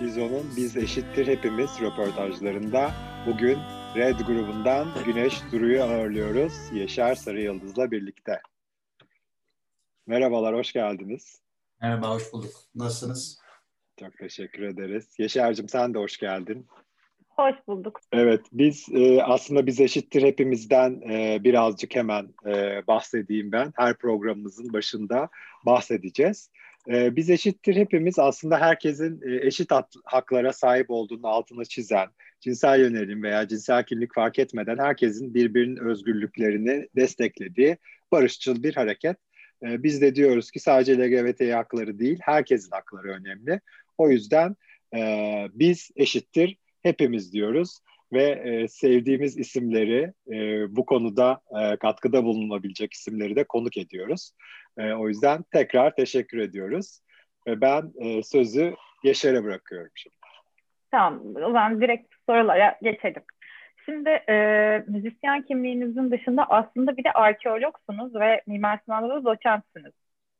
Cizo'nun Biz Eşittir Hepimiz röportajlarında bugün Red grubundan Güneş Duru'yu ağırlıyoruz. Yaşar Sarı Yıldız'la birlikte. Merhabalar, hoş geldiniz. Merhaba, hoş bulduk. Nasılsınız? Çok teşekkür ederiz. Yaşar'cığım sen de hoş geldin. Hoş bulduk. Evet, biz e, aslında biz eşittir hepimizden e, birazcık hemen e, bahsedeyim ben. Her programımızın başında bahsedeceğiz. E, biz eşittir hepimiz aslında herkesin e, eşit haklara sahip olduğunu altına çizen, cinsel yönelim veya cinsel kimlik fark etmeden herkesin birbirinin özgürlüklerini desteklediği barışçıl bir hareket. E, biz de diyoruz ki sadece LGBT hakları değil, herkesin hakları önemli. O yüzden e, biz eşittir hepimiz diyoruz ve e, sevdiğimiz isimleri e, bu konuda e, katkıda bulunabilecek isimleri de konuk ediyoruz. E, o yüzden tekrar teşekkür ediyoruz ve ben e, sözü Yaşar'a bırakıyorum şimdi. Tamam, o zaman direkt sorulara geçelim. Şimdi e, müzisyen kimliğinizin dışında aslında bir de arkeologsunuz ve Mimar Sinan'da da doçentsiniz.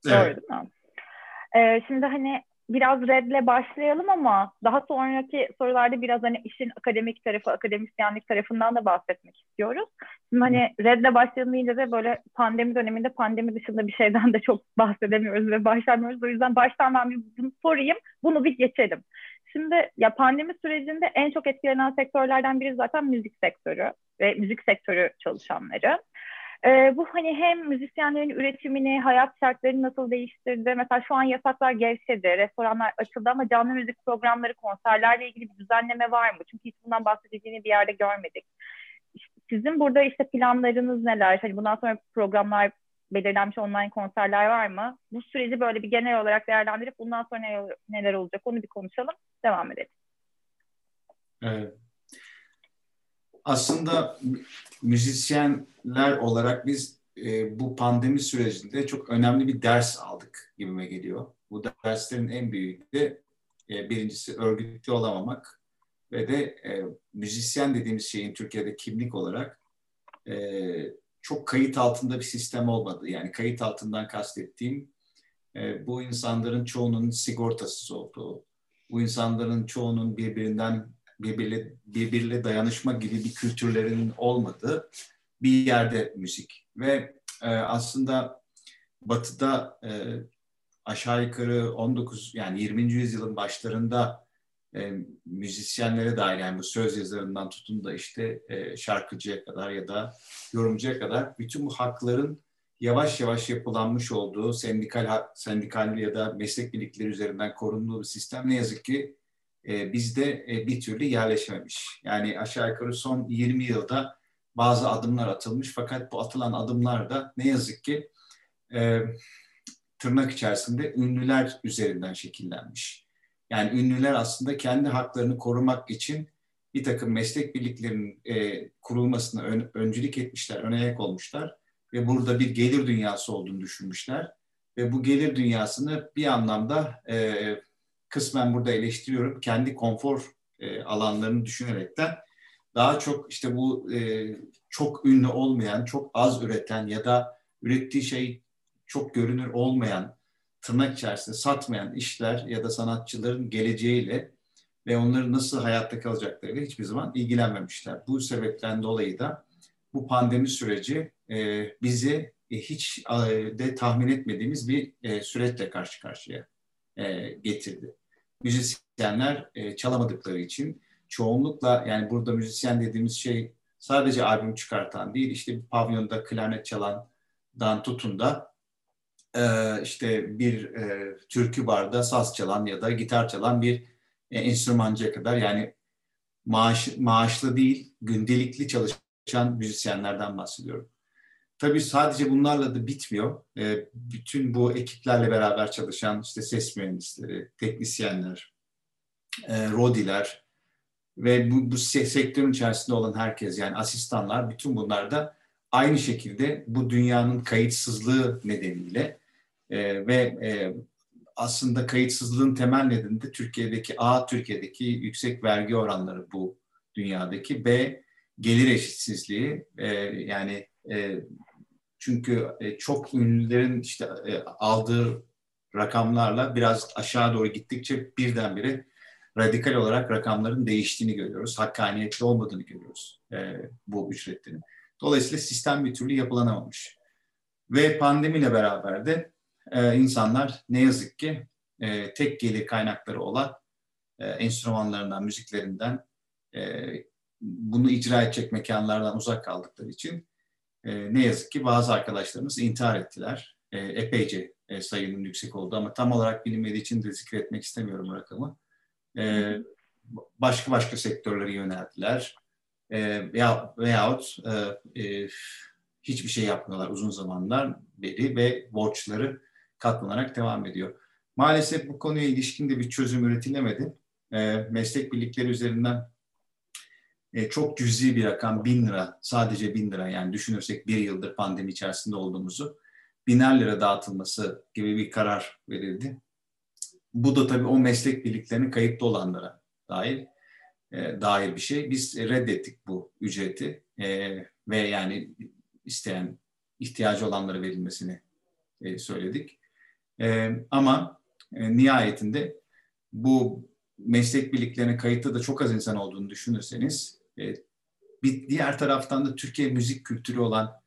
Evet. Doğru değil mi? E, şimdi hani biraz redle başlayalım ama daha sonraki sorularda biraz hani işin akademik tarafı, akademisyenlik tarafından da bahsetmek istiyoruz. Şimdi hani redle başlayalım deyince de böyle pandemi döneminde pandemi dışında bir şeyden de çok bahsedemiyoruz ve başlamıyoruz. O yüzden baştan ben bir bunu sorayım, bunu bir geçelim. Şimdi ya pandemi sürecinde en çok etkilenen sektörlerden biri zaten müzik sektörü ve müzik sektörü çalışanları. E, bu hani hem müzisyenlerin üretimini, hayat şartlarını nasıl değiştirdi? Mesela şu an yasaklar gevşedi, restoranlar açıldı ama canlı müzik programları, konserlerle ilgili bir düzenleme var mı? Çünkü hiç bundan bahsedildiğini bir yerde görmedik. sizin burada işte planlarınız neler? Hani bundan sonra programlar belirlenmiş online konserler var mı? Bu süreci böyle bir genel olarak değerlendirip bundan sonra neler olacak onu bir konuşalım. Devam edelim. Evet aslında müzisyenler olarak biz e, bu pandemi sürecinde çok önemli bir ders aldık gibime geliyor. Bu derslerin en büyüğü de e, birincisi örgütlü olamamak ve de e, müzisyen dediğimiz şeyin Türkiye'de kimlik olarak e, çok kayıt altında bir sistem olmadı. Yani kayıt altından kastettiğim e, bu insanların çoğunun sigortasız olduğu, bu insanların çoğunun birbirinden birbirle, birbirle dayanışma gibi bir kültürlerin olmadığı bir yerde müzik. Ve e, aslında Batı'da e, aşağı yukarı 19 yani 20. yüzyılın başlarında e, müzisyenlere dahil yani bu söz yazarından tutun da işte e, şarkıcıya kadar ya da yorumcuya kadar bütün bu hakların yavaş yavaş yapılanmış olduğu sendikal sendikal ya da meslek birlikleri üzerinden korunduğu bir sistem ne yazık ki e, bizde e, bir türlü yerleşmemiş. Yani aşağı yukarı son 20 yılda bazı adımlar atılmış fakat bu atılan adımlar da ne yazık ki e, tırnak içerisinde ünlüler üzerinden şekillenmiş. Yani ünlüler aslında kendi haklarını korumak için bir takım meslek birliklerinin kurulmasına ön, öncülük etmişler, ön ayak olmuşlar ve burada bir gelir dünyası olduğunu düşünmüşler ve bu gelir dünyasını bir anlamda e, kısmen burada eleştiriyorum. Kendi konfor e, alanlarını düşünerekten daha çok işte bu e, çok ünlü olmayan, çok az üreten ya da ürettiği şey çok görünür olmayan, tırnak içerisinde satmayan işler ya da sanatçıların geleceğiyle ve onların nasıl hayatta kalacaklarıyla hiçbir zaman ilgilenmemişler. Bu sebepten dolayı da bu pandemi süreci e, bizi e, hiç e, de tahmin etmediğimiz bir e, süreçle karşı karşıya e, getirdi müzisyenler e, çalamadıkları için çoğunlukla yani burada müzisyen dediğimiz şey sadece albüm çıkartan değil işte bir pavyonda klarnet çalandan tutun da e, işte bir e, türkü barda saz çalan ya da gitar çalan bir e, enstrümancıya kadar yani maaş, maaşlı değil gündelikli çalışan müzisyenlerden bahsediyorum. Tabii sadece bunlarla da bitmiyor. E, bütün bu ekiplerle beraber çalışan işte ses mühendisleri, teknisyenler, e, rodiler ve bu, bu sektörün içerisinde olan herkes yani asistanlar bütün bunlar da aynı şekilde bu dünyanın kayıtsızlığı nedeniyle e, ve e, aslında kayıtsızlığın temel nedeni de Türkiye'deki A, Türkiye'deki yüksek vergi oranları bu dünyadaki B, gelir eşitsizliği e, yani e, çünkü e, çok ünlülerin işte e, aldığı rakamlarla biraz aşağı doğru gittikçe birdenbire radikal olarak rakamların değiştiğini görüyoruz. Hakkaniyetli olmadığını görüyoruz e, bu ücretlerin. Dolayısıyla sistem bir türlü yapılanamamış. Ve pandemiyle beraber de insanlar ne yazık ki tek gelir kaynakları olan enstrümanlarından, müziklerinden bunu icra edecek mekanlardan uzak kaldıkları için e, ne yazık ki bazı arkadaşlarımız intihar ettiler. E, epeyce e, sayının yüksek oldu ama tam olarak bilinmediği için de zikretmek istemiyorum rakamı. E, başka başka sektörlere yöneldiler. E, veya, veyahut e, e, hiçbir şey yapmıyorlar uzun zamanlar beri ve borçları katlanarak devam ediyor. Maalesef bu konuya ilişkin de bir çözüm üretilemedi. E, meslek birlikleri üzerinden e, çok cüzi bir rakam bin lira sadece bin lira yani düşünürsek bir yıldır pandemi içerisinde olduğumuzu biner lira dağıtılması gibi bir karar verildi. Bu da tabii o meslek birliklerinin kayıtlı olanlara dair e, dair bir şey. Biz reddettik bu ücreti e, ve yani isteyen ihtiyacı olanlara verilmesini e, söyledik. E, ama e, nihayetinde bu meslek birliklerine kayıtlı da çok az insan olduğunu düşünürseniz e, bir diğer taraftan da Türkiye müzik kültürü olan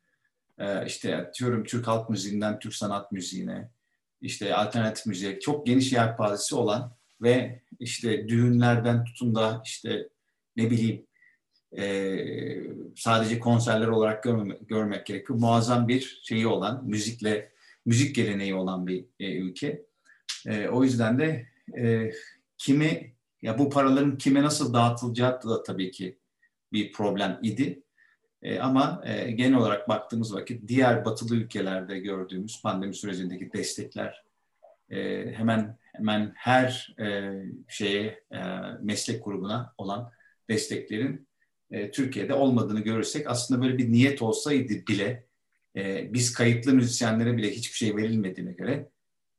e, işte diyorum Türk halk müziğinden Türk sanat müziğine işte alternatif müziğe çok geniş yelpazesi olan ve işte düğünlerden tutun da işte ne bileyim e, sadece konserler olarak görmemek, görmek gerekiyor. Muazzam bir şeyi olan, müzikle, müzik geleneği olan bir e, ülke. E, o yüzden de e, kimi, ya bu paraların kime nasıl dağıtılacağı da tabii ki bir problem idi. E, ama e, genel olarak baktığımız vakit diğer batılı ülkelerde gördüğümüz pandemi sürecindeki destekler e, hemen hemen her e, şeye e, meslek grubuna olan desteklerin e, Türkiye'de olmadığını görürsek aslında böyle bir niyet olsaydı bile e, biz kayıtlı müzisyenlere bile hiçbir şey verilmediğine göre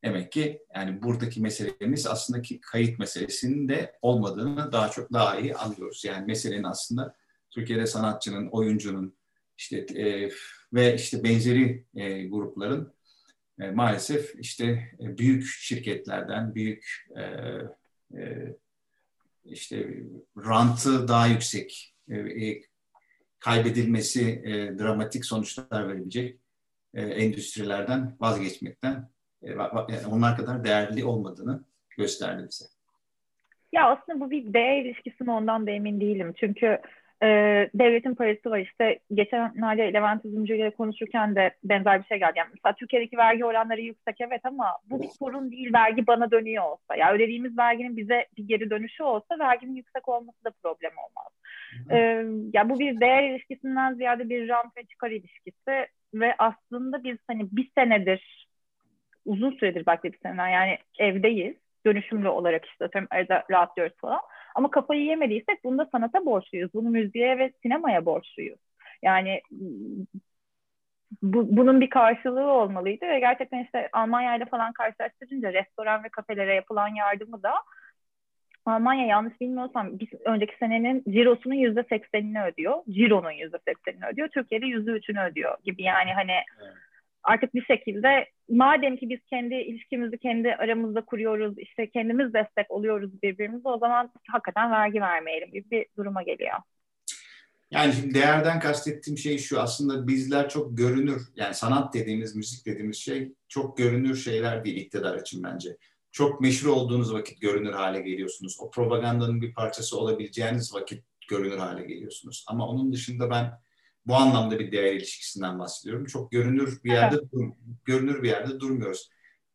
demek ki yani buradaki meselemiz aslında ki kayıt meselesinin de olmadığını daha çok daha iyi anlıyoruz. Yani meselenin aslında Türkiye'de sanatçının, oyuncunun işte e, ve işte benzeri e, grupların e, maalesef işte e, büyük şirketlerden, büyük e, e, işte rantı daha yüksek, e, e, kaybedilmesi e, dramatik sonuçlar verebilecek e, endüstrilerden vazgeçmekten e, onlar kadar değerli olmadığını gösterdi bize. Ya aslında bu bir değer ilişkisi mi ondan da emin değilim. Çünkü e, devletin parası var işte geçenlerde Levent Üzümcü ile konuşurken de benzer bir şey geldi. Yani mesela Türkiye'deki vergi oranları yüksek evet ama bu bir sorun değil vergi bana dönüyor olsa. Ya ödediğimiz verginin bize bir geri dönüşü olsa verginin yüksek olması da problem olmaz. E, ya bu bir değer ilişkisinden ziyade bir rant ve çıkar ilişkisi ve aslında biz hani bir senedir uzun süredir belki bir sene yani evdeyiz dönüşümlü olarak işte evde rahatlıyoruz falan. Ama kafayı yemediysek bunu da sanata borçluyuz. Bunu müziğe ve sinemaya borçluyuz. Yani bu, bunun bir karşılığı olmalıydı ve gerçekten işte Almanya ile falan karşılaştırınca restoran ve kafelere yapılan yardımı da Almanya yanlış bilmiyorsam bir önceki senenin cirosunun yüzde seksenini ödüyor. Ciro'nun yüzde seksenini ödüyor. Türkiye'de yüzde üçünü ödüyor gibi yani hani evet artık bir şekilde madem ki biz kendi ilişkimizi kendi aramızda kuruyoruz, işte kendimiz destek oluyoruz birbirimize o zaman hakikaten vergi vermeyelim gibi bir duruma geliyor. Yani şimdi değerden kastettiğim şey şu aslında bizler çok görünür yani sanat dediğimiz müzik dediğimiz şey çok görünür şeyler değil iktidar için bence. Çok meşhur olduğunuz vakit görünür hale geliyorsunuz. O propagandanın bir parçası olabileceğiniz vakit görünür hale geliyorsunuz. Ama onun dışında ben bu anlamda bir değer ilişkisinden bahsediyorum. Çok görünür bir yerde evet. görünür bir yerde durmuyoruz.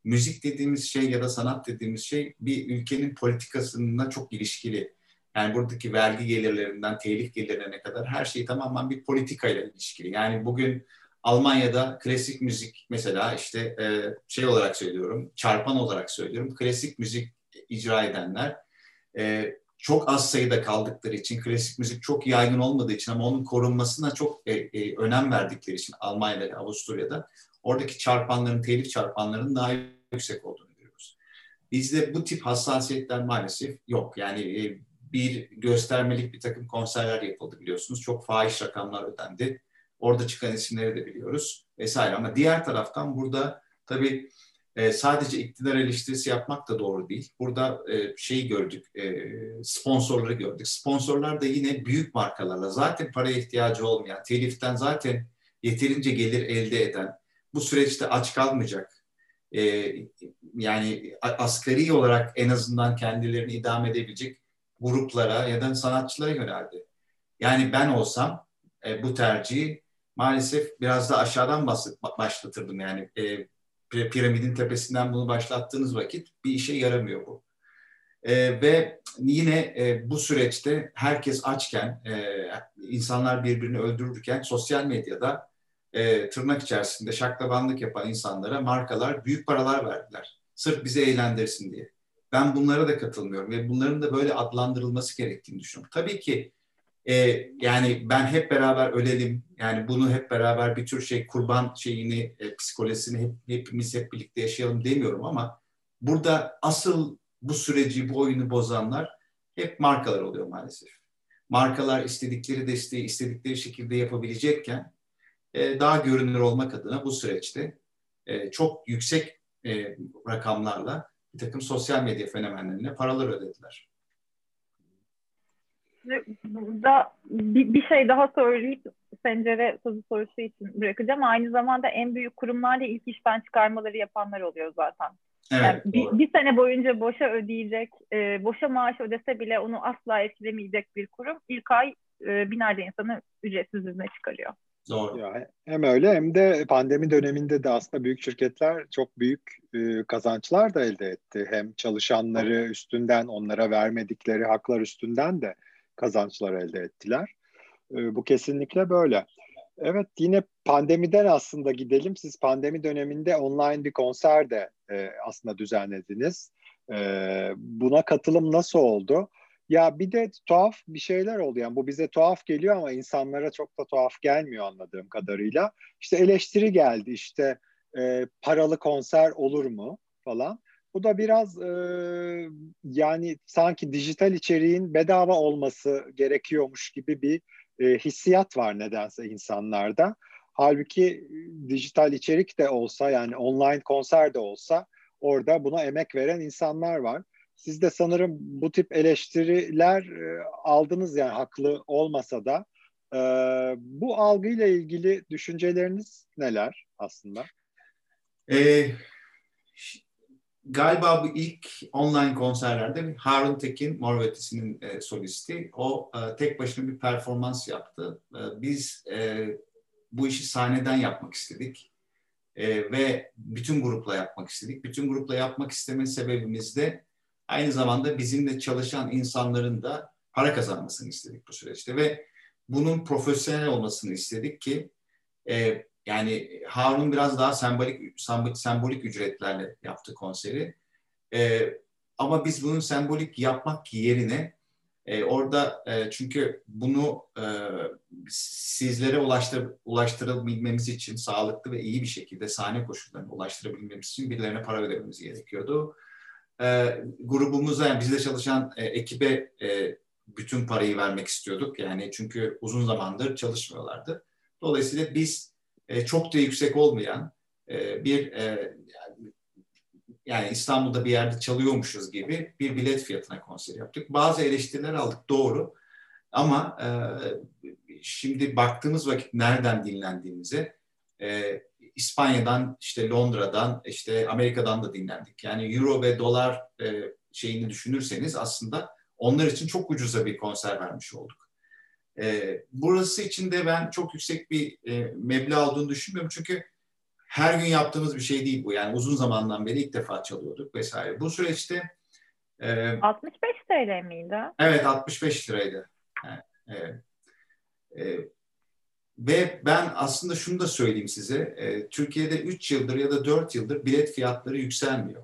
Müzik dediğimiz şey ya da sanat dediğimiz şey bir ülkenin politikasına çok ilişkili. Yani buradaki vergi gelirlerinden telif gelirlerine kadar her şey tamamen bir politikayla ilişkili. Yani bugün Almanya'da klasik müzik mesela işte e, şey olarak söylüyorum, çarpan olarak söylüyorum. Klasik müzik icra edenler e, çok az sayıda kaldıkları için, klasik müzik çok yaygın olmadığı için ama onun korunmasına çok e, e, önem verdikleri için Almanya'da, Avusturya'da oradaki çarpanların, telif çarpanların daha yüksek olduğunu görüyoruz. Bizde bu tip hassasiyetler maalesef yok. Yani e, bir göstermelik bir takım konserler yapıldı biliyorsunuz. Çok fahiş rakamlar ödendi. Orada çıkan isimleri de biliyoruz vesaire. Ama diğer taraftan burada tabii e, sadece iktidar eleştirisi yapmak da doğru değil. Burada e, şeyi gördük, e, sponsorları gördük. Sponsorlar da yine büyük markalarla zaten paraya ihtiyacı olmayan, teliften zaten yeterince gelir elde eden, bu süreçte aç kalmayacak, yani asgari olarak en azından kendilerini idame edebilecek gruplara ya da sanatçılara yöneldi. Yani ben olsam bu tercihi maalesef biraz da aşağıdan başlatırdım. Yani piramidin tepesinden bunu başlattığınız vakit bir işe yaramıyor bu. E, ve yine e, bu süreçte herkes açken, e, insanlar birbirini öldürürken sosyal medyada e, tırnak içerisinde şaklabanlık yapan insanlara markalar büyük paralar verdiler. Sırf bizi eğlendirsin diye. Ben bunlara da katılmıyorum ve bunların da böyle adlandırılması gerektiğini düşünüyorum. Tabii ki e, yani ben hep beraber ölelim, yani bunu hep beraber bir tür şey kurban şeyini, e, psikolojisini hep, hepimiz hep birlikte yaşayalım demiyorum ama burada asıl bu süreci, bu oyunu bozanlar hep markalar oluyor maalesef. Markalar istedikleri desteği istedikleri şekilde yapabilecekken e, daha görünür olmak adına bu süreçte e, çok yüksek e, rakamlarla bir takım sosyal medya fenomenlerine paralar ödediler. Burada bir, bir şey daha söyleyip pencere sözü sorusu için bırakacağım. Aynı zamanda en büyük kurumlarla ilk işten çıkarmaları yapanlar oluyor zaten. Evet, yani bir, bir sene boyunca boşa ödeyecek, e, boşa maaş ödese bile onu asla etkilemeyecek bir kurum ilk ay e, binlerce insanı ücretsiz izne çıkarıyor. Doğru. Ya, hem öyle hem de pandemi döneminde de aslında büyük şirketler çok büyük e, kazançlar da elde etti. Hem çalışanları üstünden onlara vermedikleri haklar üstünden de kazançlar elde ettiler. E, bu kesinlikle böyle. Evet yine pandemiden aslında gidelim. Siz pandemi döneminde online bir konser de e, aslında düzenlediniz. E, buna katılım nasıl oldu? Ya bir de tuhaf bir şeyler oldu yani bu bize tuhaf geliyor ama insanlara çok da tuhaf gelmiyor anladığım kadarıyla. İşte eleştiri geldi işte e, paralı konser olur mu falan. Bu da biraz e, yani sanki dijital içeriğin bedava olması gerekiyormuş gibi bir e, hissiyat var nedense insanlarda. Halbuki dijital içerik de olsa yani online konser de olsa orada buna emek veren insanlar var. Siz de sanırım bu tip eleştiriler e, aldınız yani haklı olmasa da. E, bu algıyla ilgili düşünceleriniz neler aslında? E, galiba bu ilk online konserlerde Harun Tekin, Mor Ötesi'nin e, solisti. O e, tek başına bir performans yaptı. E, biz e, bu işi sahneden yapmak istedik. E, ve bütün grupla yapmak istedik. Bütün grupla yapmak isteme sebebimiz de aynı zamanda bizimle çalışan insanların da para kazanmasını istedik bu süreçte ve bunun profesyonel olmasını istedik ki e, yani Harun biraz daha sembolik sembolik ücretlerle yaptı konseri. E, ama biz bunun sembolik yapmak yerine e, orada e, çünkü bunu e, sizlere ulaştır, ulaştırabilmemiz için sağlıklı ve iyi bir şekilde sahne koşullarına ulaştırabilmemiz için birilerine para ödememiz gerekiyordu e, grubumuza, yani bizle çalışan e, ekibe e, bütün parayı vermek istiyorduk. Yani çünkü uzun zamandır çalışmıyorlardı. Dolayısıyla biz e, çok da yüksek olmayan e, bir e, yani İstanbul'da bir yerde çalıyormuşuz gibi bir bilet fiyatına konser yaptık. Bazı eleştiriler aldık doğru ama e, şimdi baktığımız vakit nereden dinlendiğimize e, İspanya'dan, işte Londra'dan, işte Amerika'dan da dinlendik. Yani euro ve dolar e, şeyini düşünürseniz aslında onlar için çok ucuza bir konser vermiş olduk. E, burası için de ben çok yüksek bir e, meblağ olduğunu düşünmüyorum. Çünkü her gün yaptığımız bir şey değil bu. Yani uzun zamandan beri ilk defa çalıyorduk vesaire. Bu süreçte e, 65 TL miydi? Evet 65 liraydı. Evet. evet. E, ve ben aslında şunu da söyleyeyim size. E, Türkiye'de 3 yıldır ya da 4 yıldır bilet fiyatları yükselmiyor.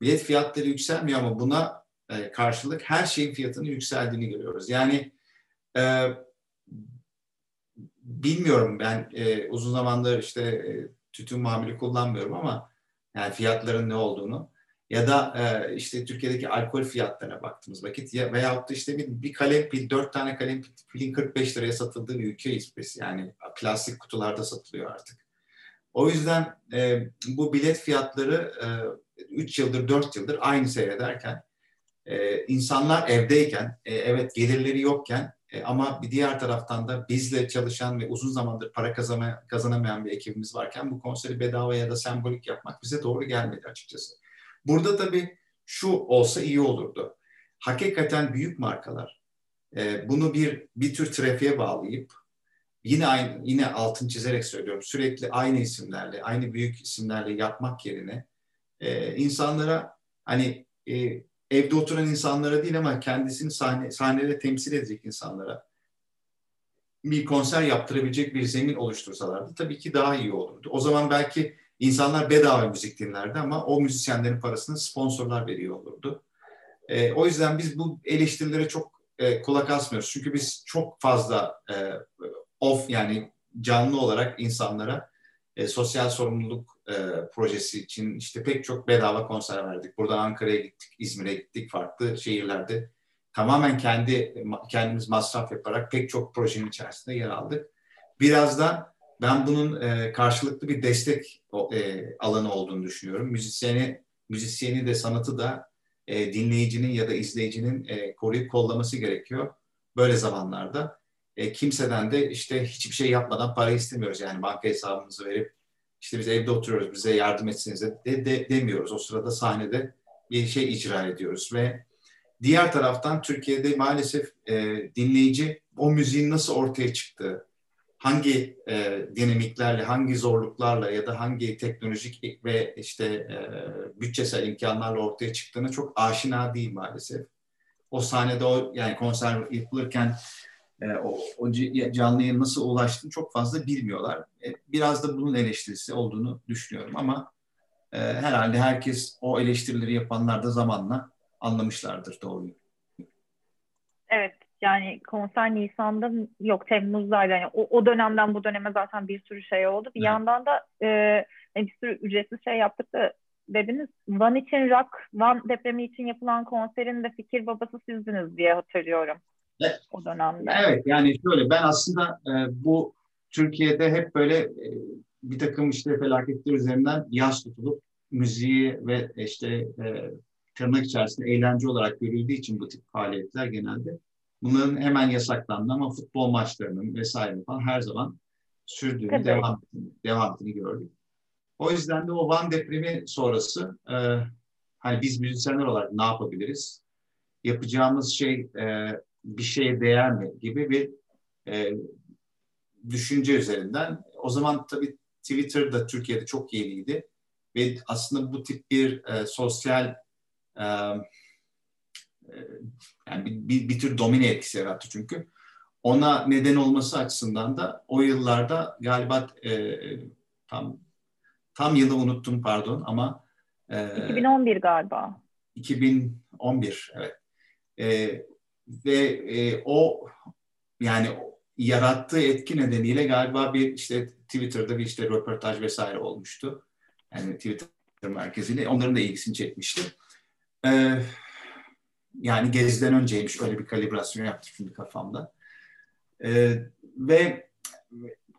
Bilet fiyatları yükselmiyor ama buna e, karşılık her şeyin fiyatının yükseldiğini görüyoruz. Yani e, bilmiyorum ben e, uzun zamandır işte e, tütün mamülü kullanmıyorum ama yani fiyatların ne olduğunu ya da e, işte Türkiye'deki alkol fiyatlarına baktığımız vakit ya veyahut da işte bir, bir kalem pil, dört tane kalem pilin 45 liraya satıldığı bir ülkeyiz biz. Yani plastik kutularda satılıyor artık. O yüzden e, bu bilet fiyatları e, 3 yıldır 4 yıldır aynı seyrederken e, insanlar evdeyken e, evet gelirleri yokken e, ama bir diğer taraftan da bizle çalışan ve uzun zamandır para kazanama, kazanamayan bir ekibimiz varken bu konseri bedava ya da sembolik yapmak bize doğru gelmedi açıkçası. Burada tabii şu olsa iyi olurdu. Hakikaten büyük markalar e, bunu bir bir tür trafiğe bağlayıp yine aynı yine altın çizerek söylüyorum sürekli aynı isimlerle aynı büyük isimlerle yapmak yerine e, insanlara hani e, evde oturan insanlara değil ama kendisini sahne, sahnede temsil edecek insanlara bir konser yaptırabilecek bir zemin oluştursalardı tabii ki daha iyi olurdu. O zaman belki insanlar bedava müzik dinlerdi ama o müzisyenlerin parasını sponsorlar veriyor olurdu. E, o yüzden biz bu eleştirilere çok e, kulak asmıyoruz. Çünkü biz çok fazla e, off yani canlı olarak insanlara e, sosyal sorumluluk e, projesi için işte pek çok bedava konser verdik. Burada Ankara'ya gittik, İzmir'e gittik, farklı şehirlerde. Tamamen kendi kendimiz masraf yaparak pek çok projenin içerisinde yer aldık. Biraz da ben bunun e, karşılıklı bir destek e, alanı olduğunu düşünüyorum. Müzisyeni, müzisyeni de sanatı da e, dinleyicinin ya da izleyicinin e, koruyup kollaması gerekiyor böyle zamanlarda. E, kimseden de işte hiçbir şey yapmadan para istemiyoruz. Yani banka hesabımızı verip işte biz evde oturuyoruz bize yardım etsiniz de, de, demiyoruz. O sırada sahnede bir şey icra ediyoruz ve diğer taraftan Türkiye'de maalesef e, dinleyici o müziğin nasıl ortaya çıktığı, hangi e, dinamiklerle, hangi zorluklarla ya da hangi teknolojik ve işte e, bütçesel imkanlarla ortaya çıktığına çok aşina değil maalesef. O sahnede o yani konser yapılırken e, o, o canlı yayın nasıl ulaştığını çok fazla bilmiyorlar. E, biraz da bunun eleştirisi olduğunu düşünüyorum ama e, herhalde herkes o eleştirileri yapanlar da zamanla anlamışlardır doğruyu. Evet yani konser Nisan'da yok Temmuz'daydı. Yani o, o dönemden bu döneme zaten bir sürü şey oldu. Bir evet. yandan da e, bir sürü ücretsiz şey yaptık da dediniz. Van için rock, Van depremi için yapılan konserin de fikir babası sizdiniz diye hatırlıyorum. O dönemde. Evet yani şöyle ben aslında e, bu Türkiye'de hep böyle e, bir takım işte felaketler üzerinden yaz tutulup müziği ve işte e, tırnak içerisinde eğlence olarak görüldüğü için bu tip faaliyetler genelde bunların hemen yasaklandı ama futbol maçlarının vesaire falan her zaman sürdüğünü, Tabii. devam, devam ettiğini gördük. O yüzden de o Van depremi sonrası e, hani biz müzisyenler olarak ne yapabiliriz? Yapacağımız şey e, bir şeye değer mi gibi bir e, düşünce üzerinden. O zaman tabii Twitter da Türkiye'de çok yeniydi ve aslında bu tip bir e, sosyal e, e yani bir, bir, bir tür domine etkisi yarattı çünkü. Ona neden olması açısından da o yıllarda galiba e, tam tam yılı unuttum pardon ama e, 2011 galiba. 2011 evet. E, ve e, o yani yarattığı etki nedeniyle galiba bir işte Twitter'da bir işte röportaj vesaire olmuştu. Yani Twitter merkeziyle onların da ilgisini çekmişti. Ee, yani Gezi'den önceymiş öyle bir kalibrasyon yaptım şimdi kafamda. Ee, ve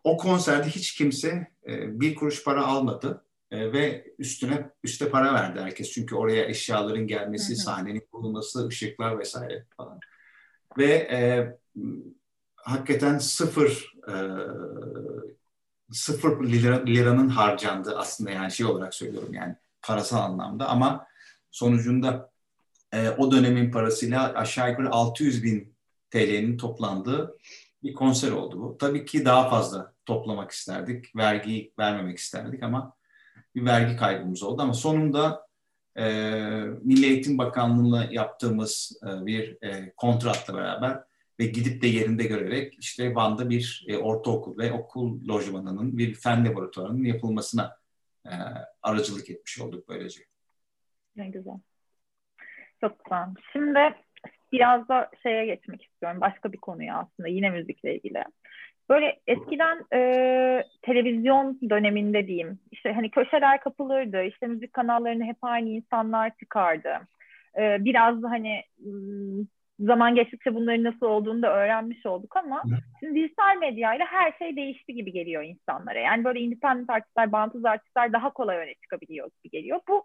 o konserde hiç kimse e, bir kuruş para almadı e, ve üstüne üste para verdi herkes. Çünkü oraya eşyaların gelmesi, hı hı. sahnenin kurulması, ışıklar vesaire falan ve e, hakikaten sıfır e, sıfır lira, liranın harcandığı aslında yani şey olarak söylüyorum yani parasal anlamda ama sonucunda e, o dönemin parasıyla aşağı yukarı 600 bin TL'nin toplandığı bir konser oldu bu. Tabii ki daha fazla toplamak isterdik, vergi vermemek isterdik ama bir vergi kaybımız oldu ama sonunda e, Milli Eğitim Bakanlığı'na yaptığımız e, bir e, kontratla beraber ve gidip de yerinde görerek işte Van'da bir e, ortaokul ve okul lojmanının bir fen laboratuvarının yapılmasına e, aracılık etmiş olduk böylece. Ne güzel. Çok güzel. Şimdi biraz da şeye geçmek istiyorum. Başka bir konuya aslında yine müzikle ilgili. Böyle eskiden e, televizyon döneminde diyeyim, işte hani köşeler kapılırdı, işte müzik kanallarını hep aynı insanlar çıkardı. E, biraz da hani zaman geçtikçe bunların nasıl olduğunu da öğrenmiş olduk ama şimdi dijital medyayla her şey değişti gibi geliyor insanlara. Yani böyle independent artistler, bağımsız artistler daha kolay öne çıkabiliyor gibi geliyor. Bu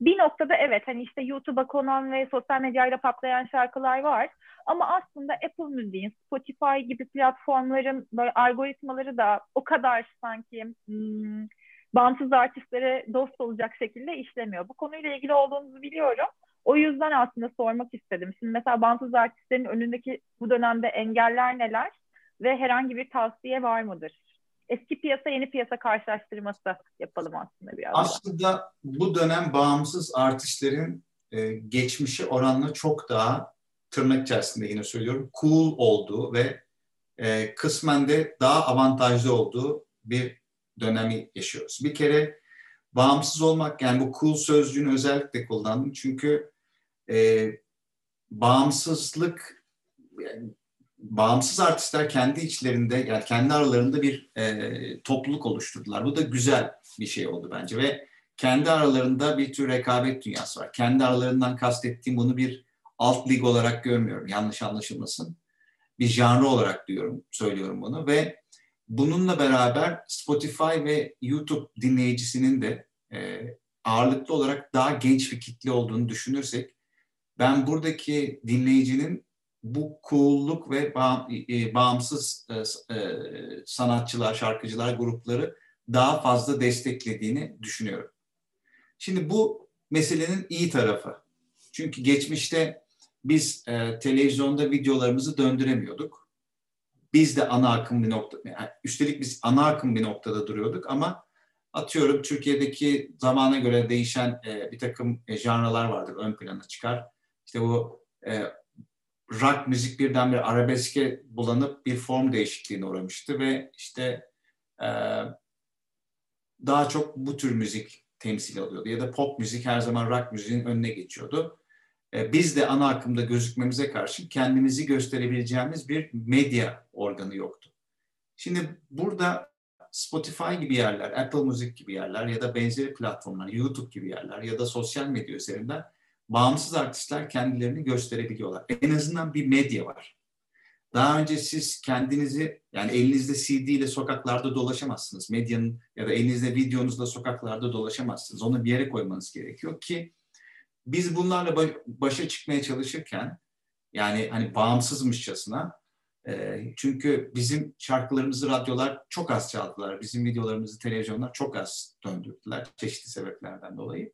bir noktada evet hani işte YouTube'a konan ve sosyal medyayla patlayan şarkılar var. Ama aslında Apple Müziğin, Spotify gibi platformların böyle algoritmaları da o kadar sanki hmm, bağımsız artistlere dost olacak şekilde işlemiyor. Bu konuyla ilgili olduğunuzu biliyorum. O yüzden aslında sormak istedim. Şimdi mesela bağımsız artistlerin önündeki bu dönemde engeller neler ve herhangi bir tavsiye var mıdır? Eski piyasa yeni piyasa karşılaştırması yapalım aslında biraz. Aslında bu dönem bağımsız artistlerin e, geçmişi oranla çok daha tırnak içerisinde yine söylüyorum cool olduğu ve e, kısmen de daha avantajlı olduğu bir dönemi yaşıyoruz. Bir kere bağımsız olmak yani bu cool sözcüğünü özellikle kullandım çünkü e, bağımsızlık yani, bağımsız artistler kendi içlerinde yani kendi aralarında bir e, topluluk oluşturdular. Bu da güzel bir şey oldu bence ve kendi aralarında bir tür rekabet dünyası var. Kendi aralarından kastettiğim bunu bir alt lig olarak görmüyorum. Yanlış anlaşılmasın. Bir janrı olarak diyorum, söylüyorum bunu ve bununla beraber Spotify ve YouTube dinleyicisinin de e, ağırlıklı olarak daha genç bir kitle olduğunu düşünürsek ben buradaki dinleyicinin bu cool'luk ve bağımsız e, e, sanatçılar, şarkıcılar grupları daha fazla desteklediğini düşünüyorum. Şimdi bu meselenin iyi tarafı. Çünkü geçmişte biz e, televizyonda videolarımızı döndüremiyorduk. Biz de ana akım bir nokta, yani üstelik biz ana akım bir noktada duruyorduk ama atıyorum Türkiye'deki zamana göre değişen bir takım e, janralar vardır, ön plana çıkar. İşte bu rock müzik birdenbire arabeske bulanıp bir form değişikliğine uğramıştı ve işte e, daha çok bu tür müzik temsil alıyordu ya da pop müzik her zaman rock müziğin önüne geçiyordu. E, biz de ana akımda gözükmemize karşı kendimizi gösterebileceğimiz bir medya organı yoktu. Şimdi burada Spotify gibi yerler, Apple Müzik gibi yerler ya da benzeri platformlar, YouTube gibi yerler ya da sosyal medya üzerinden bağımsız artistler kendilerini gösterebiliyorlar. En azından bir medya var. Daha önce siz kendinizi yani elinizde CD ile sokaklarda dolaşamazsınız. Medyanın ya da elinizde videonuzla sokaklarda dolaşamazsınız. Onu bir yere koymanız gerekiyor ki biz bunlarla başa çıkmaya çalışırken yani hani bağımsızmışçasına e, çünkü bizim şarkılarımızı radyolar çok az çaldılar. Bizim videolarımızı televizyonlar çok az döndürdüler çeşitli sebeplerden dolayı.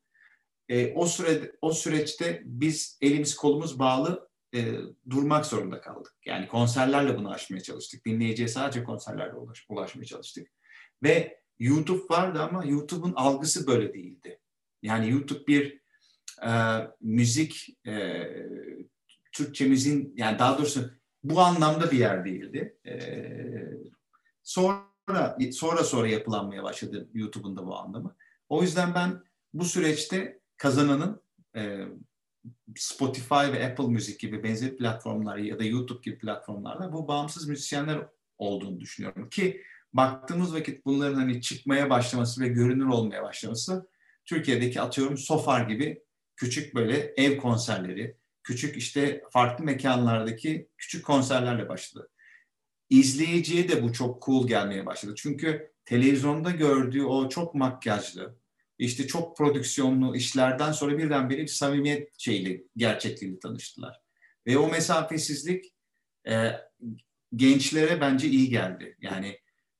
E, o sürede o süreçte biz elimiz kolumuz bağlı e, durmak zorunda kaldık. Yani konserlerle bunu aşmaya çalıştık. Dinleyiciye sadece konserlerle ulaş, ulaşmaya çalıştık. Ve YouTube vardı ama YouTube'un algısı böyle değildi. Yani YouTube bir e, müzik, e, Türkçe yani daha doğrusu bu anlamda bir yer değildi. E, sonra sonra sonra yapılanmaya başladı YouTube'un da bu anlamı. O yüzden ben bu süreçte kazananın e, Spotify ve Apple Müzik gibi benzer platformlar ya da YouTube gibi platformlarla bu bağımsız müzisyenler olduğunu düşünüyorum ki baktığımız vakit bunların hani çıkmaya başlaması ve görünür olmaya başlaması Türkiye'deki atıyorum Sofar gibi küçük böyle ev konserleri, küçük işte farklı mekanlardaki küçük konserlerle başladı. İzleyiciye de bu çok cool gelmeye başladı. Çünkü televizyonda gördüğü o çok makyajlı, işte çok prodüksiyonlu işlerden sonra birdenbire bir samimiyet şeyiyle, gerçekliğiyle tanıştılar. Ve o mesafesizlik e, gençlere bence iyi geldi. Yani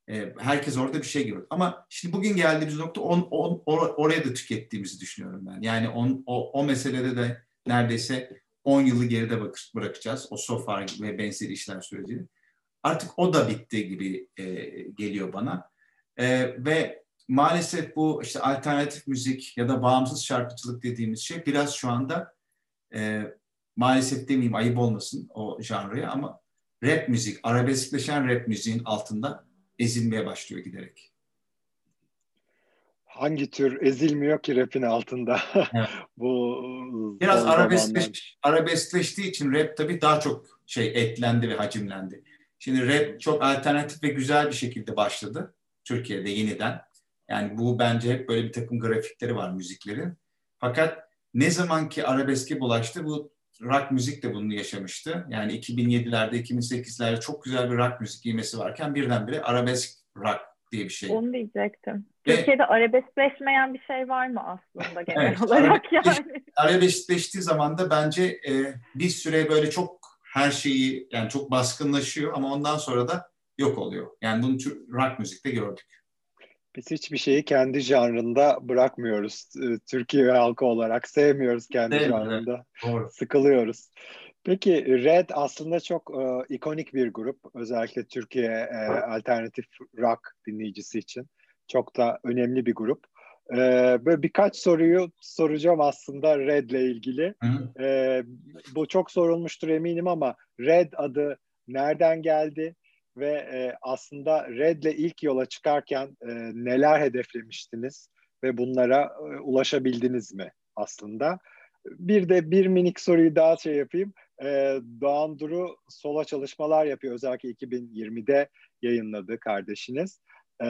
e, herkes orada bir şey görüyor. Ama şimdi bugün geldiğimiz nokta on, on, or, oraya da tükettiğimizi düşünüyorum ben. Yani on, o, o meselede de neredeyse 10 yılı geride bırakacağız. O SOFAR ve benzeri işler sürecini. Artık o da bitti gibi e, geliyor bana. E, ve maalesef bu işte alternatif müzik ya da bağımsız şarkıcılık dediğimiz şey biraz şu anda e, maalesef demeyeyim ayıp olmasın o janraya ama rap müzik, arabeskleşen rap müziğin altında ezilmeye başlıyor giderek. Hangi tür ezilmiyor ki rapin altında? Evet. Bu biraz arabeskleş, arabeskleştiği için rap tabii daha çok şey etlendi ve hacimlendi. Şimdi rap çok alternatif ve güzel bir şekilde başladı Türkiye'de yeniden. Yani bu bence hep böyle bir takım grafikleri var müziklerin. Fakat ne zaman ki arabeske bulaştı bu rock müzik de bunu yaşamıştı. Yani 2007'lerde, 2008'lerde çok güzel bir rock müzik giymesi varken birdenbire arabesk rock diye bir şey. Onu diyecektim. Ve, Türkiye'de arabeskleşmeyen bir şey var mı aslında genel evet, olarak yani? Arabeskleştiği zaman da bence e, bir süre böyle çok her şeyi yani çok baskınlaşıyor ama ondan sonra da yok oluyor. Yani bunu rock müzikte gördük. Biz hiçbir şeyi kendi janrında bırakmıyoruz. Türkiye halkı olarak sevmiyoruz kendi Değil janrında. Doğru. Sıkılıyoruz. Peki Red aslında çok e, ikonik bir grup. Özellikle Türkiye e, alternatif rock dinleyicisi için. Çok da önemli bir grup. E, böyle birkaç soruyu soracağım aslında Red'le ilgili. E, bu çok sorulmuştur eminim ama Red adı nereden geldi? Ve e, aslında Red'le ilk yola çıkarken e, neler hedeflemiştiniz ve bunlara e, ulaşabildiniz mi aslında? Bir de bir minik soruyu daha şey yapayım. E, Doğan Duru sola çalışmalar yapıyor. Özellikle 2020'de yayınladı kardeşiniz. E,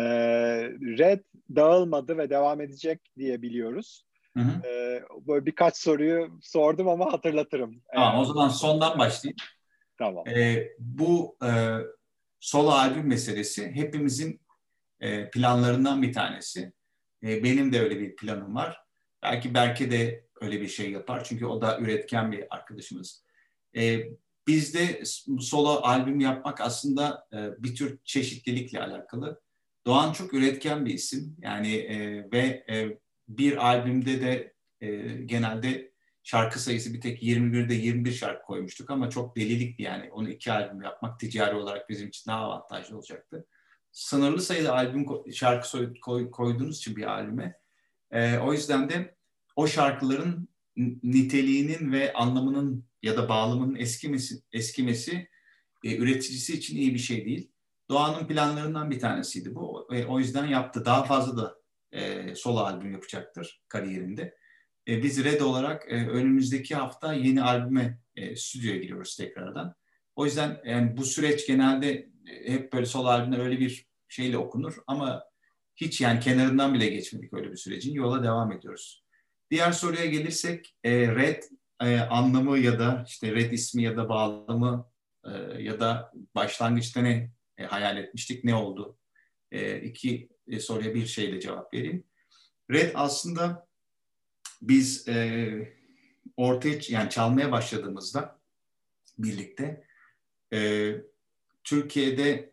Red dağılmadı ve devam edecek diye biliyoruz. Hı hı. E, böyle birkaç soruyu sordum ama hatırlatırım. Tamam, o zaman sondan başlayayım. Tamam. E, bu e, solo albüm meselesi hepimizin e, planlarından bir tanesi. E, benim de öyle bir planım var. Belki Berke de öyle bir şey yapar çünkü o da üretken bir arkadaşımız. E, bizde solo albüm yapmak aslında e, bir tür çeşitlilikle alakalı. Doğan çok üretken bir isim yani e, ve e, bir albümde de e, genelde şarkı sayısı bir tek 21'de 21 şarkı koymuştuk ama çok delilikti yani. Onu iki albüm yapmak ticari olarak bizim için daha avantajlı olacaktı. Sınırlı sayıda albüm şarkı koy, koyduğunuz için bir albüme. E, o yüzden de o şarkıların niteliğinin ve anlamının ya da bağlamının eskimesi, eskimesi e, üreticisi için iyi bir şey değil. Doğan'ın planlarından bir tanesiydi bu. E, o yüzden yaptı. Daha fazla da e, solo albüm yapacaktır kariyerinde. E, biz Red olarak e, önümüzdeki hafta yeni albüme e, stüdyoya giriyoruz tekrardan. O yüzden yani bu süreç genelde e, hep böyle solo albümler öyle bir şeyle okunur ama hiç yani kenarından bile geçmedik öyle bir sürecin. Yola devam ediyoruz. Diğer soruya gelirsek e, Red e, anlamı ya da işte Red ismi ya da bağlamı e, ya da başlangıçta ne e, hayal etmiştik ne oldu? E, iki e, soruya bir şeyle cevap vereyim. Red aslında biz e, ortaya yani çalmaya başladığımızda birlikte e, Türkiye'de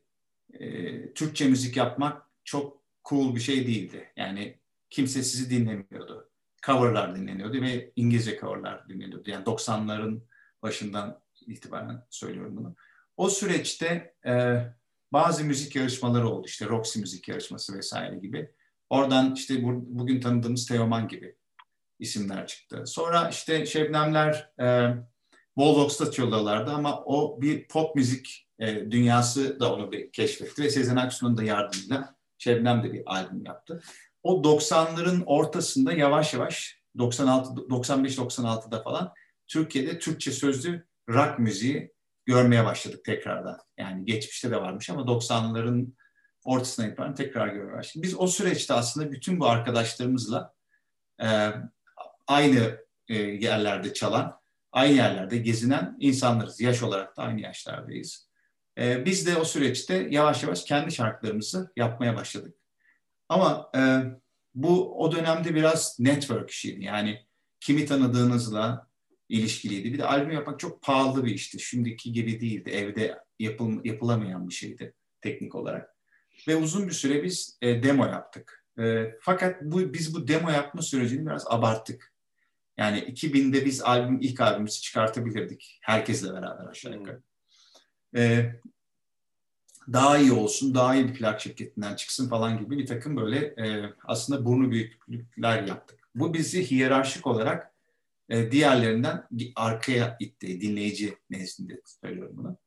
e, Türkçe müzik yapmak çok cool bir şey değildi. Yani kimse sizi dinlemiyordu. Coverlar dinleniyordu ve İngilizce coverlar dinleniyordu. Yani 90'ların başından itibaren söylüyorum bunu. O süreçte e, bazı müzik yarışmaları oldu. İşte Roxy müzik yarışması vesaire gibi. Oradan işte bu, bugün tanıdığımız Teoman gibi isimler çıktı. Sonra işte Şebnemler e, Volvox'ta çalıyorlardı ama o bir pop müzik e, dünyası da onu bir keşfetti ve Sezen Aksu'nun da yardımıyla Şebnem de bir albüm yaptı. O 90'ların ortasında yavaş yavaş 96 95-96'da falan Türkiye'de Türkçe sözlü rock müziği görmeye başladık tekrardan. Yani geçmişte de varmış ama 90'ların ortasına itibaren tekrar görmeye başladık. Biz o süreçte aslında bütün bu arkadaşlarımızla e, aynı e, yerlerde çalan, aynı yerlerde gezinen insanlarız. Yaş olarak da aynı yaşlardayız. E, biz de o süreçte yavaş yavaş kendi şarkılarımızı yapmaya başladık. Ama e, bu o dönemde biraz network işiydi. Yani kimi tanıdığınızla ilişkiliydi. Bir de albüm yapmak çok pahalı bir işti. Şimdiki gibi değildi. Evde yapıl, yapılamayan bir şeydi teknik olarak. Ve uzun bir süre biz e, demo yaptık. E, fakat bu biz bu demo yapma sürecini biraz abarttık. Yani 2000'de biz albüm ilk albümümüzü çıkartabilirdik. Herkesle beraber aşağı yukarı. Ee, daha iyi olsun, daha iyi bir plak şirketinden çıksın falan gibi bir takım böyle e, aslında burnu büyüklükler yaptık. Bu bizi hiyerarşik olarak e, diğerlerinden arkaya itti. Dinleyici nezdinde söylüyorum bunu.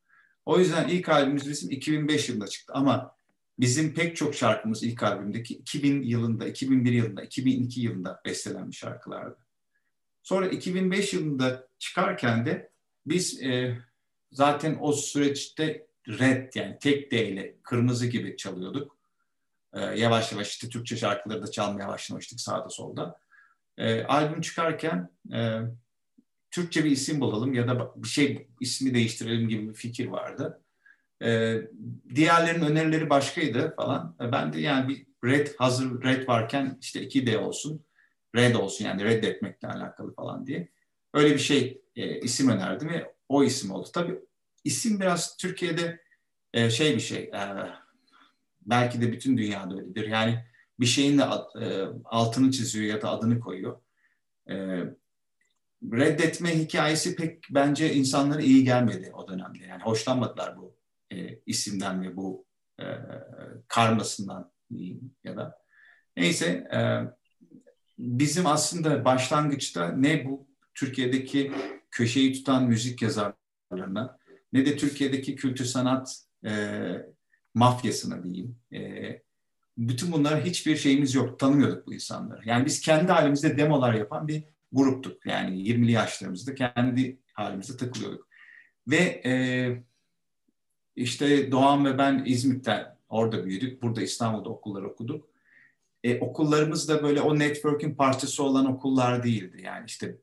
O yüzden ilk albümümüz bizim 2005 yılında çıktı ama bizim pek çok şarkımız ilk albümdeki 2000 yılında, 2001 yılında, 2002 yılında bestelenmiş şarkılardı. Sonra 2005 yılında çıkarken de biz e, zaten o süreçte red yani tek D kırmızı gibi çalıyorduk. E, yavaş yavaş işte Türkçe şarkıları da çalmaya başlamıştık sağda solda. E, albüm çıkarken e, Türkçe bir isim bulalım ya da bir şey ismi değiştirelim gibi bir fikir vardı. E, diğerlerinin önerileri başkaydı falan. E, ben de yani bir red hazır red varken işte 2D olsun, red olsun yani reddetmekle alakalı falan diye. Öyle bir şey e, isim önerdim ve o isim oldu. Tabii isim biraz Türkiye'de e, şey bir şey. E, belki de bütün dünyada öyledir. Yani bir şeyin de e, altını çiziyor ya da adını koyuyor. E, reddetme hikayesi pek bence insanlara iyi gelmedi o dönemde. Yani hoşlanmadılar bu e, isimden ve bu e, karmasından diyeyim ya da. Neyse e, bizim aslında başlangıçta ne bu Türkiye'deki köşeyi tutan müzik yazarlarına ne de Türkiye'deki kültür sanat e, mafyasına diyeyim. E, bütün bunlar hiçbir şeyimiz yok. Tanımıyorduk bu insanları. Yani biz kendi halimizde demolar yapan bir gruptuk. Yani 20'li yaşlarımızda kendi halimizde takılıyorduk. Ve e, işte Doğan ve ben İzmit'ten orada büyüdük. Burada İstanbul'da okullar okuduk. E, okullarımız da böyle o network'ün parçası olan okullar değildi. Yani işte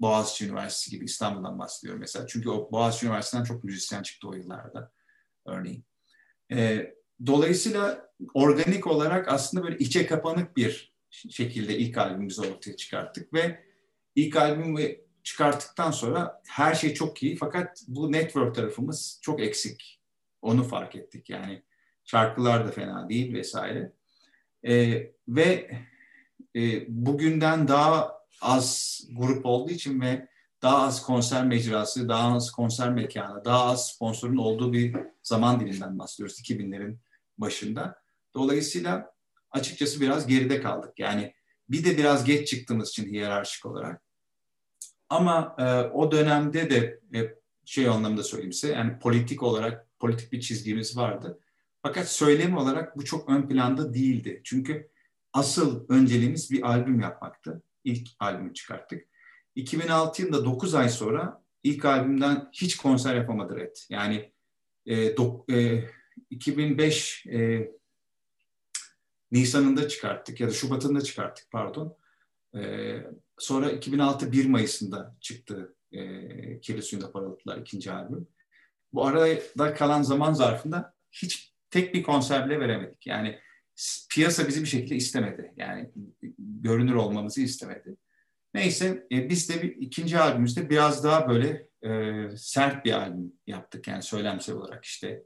Boğaziçi Üniversitesi gibi İstanbul'dan bahsediyorum mesela. Çünkü o Boğaziçi Üniversitesi'nden çok müzisyen çıktı o yıllarda örneğin. E, dolayısıyla organik olarak aslında böyle içe kapanık bir şekilde ilk albümümüzü ortaya çıkarttık ve ilk albümü çıkarttıktan sonra her şey çok iyi fakat bu network tarafımız çok eksik. Onu fark ettik yani şarkılar da fena değil vesaire. E, ve e, bugünden daha az grup olduğu için ve daha az konser mecrası, daha az konser mekanı, daha az sponsorun olduğu bir zaman diliminden bahsediyoruz 2000'lerin başında. Dolayısıyla açıkçası biraz geride kaldık. Yani bir de biraz geç çıktığımız için hiyerarşik olarak. Ama e, o dönemde de e, şey anlamda söyleyeyim size yani politik olarak politik bir çizgimiz vardı. Fakat söylem olarak bu çok ön planda değildi. Çünkü asıl önceliğimiz bir albüm yapmaktı. İlk albümü çıkarttık. 2006 yılında 9 ay sonra ilk albümden hiç konser yapamadı Red. Yani e, do, e, 2005 e, Nisan'ında çıkarttık ya da Şubat'ında çıkarttık pardon. E, sonra 2006 1 Mayıs'ında çıktı e, Kirli Suyunda Paralıklar ikinci albüm. Bu arada kalan zaman zarfında hiç tek bir konser bile veremedik. Yani piyasa bizi bir şekilde istemedi. Yani görünür olmamızı istemedi. Neyse e, biz de bir, ikinci albümümüzde biraz daha böyle e, sert bir albüm yaptık. Yani söylemsel olarak işte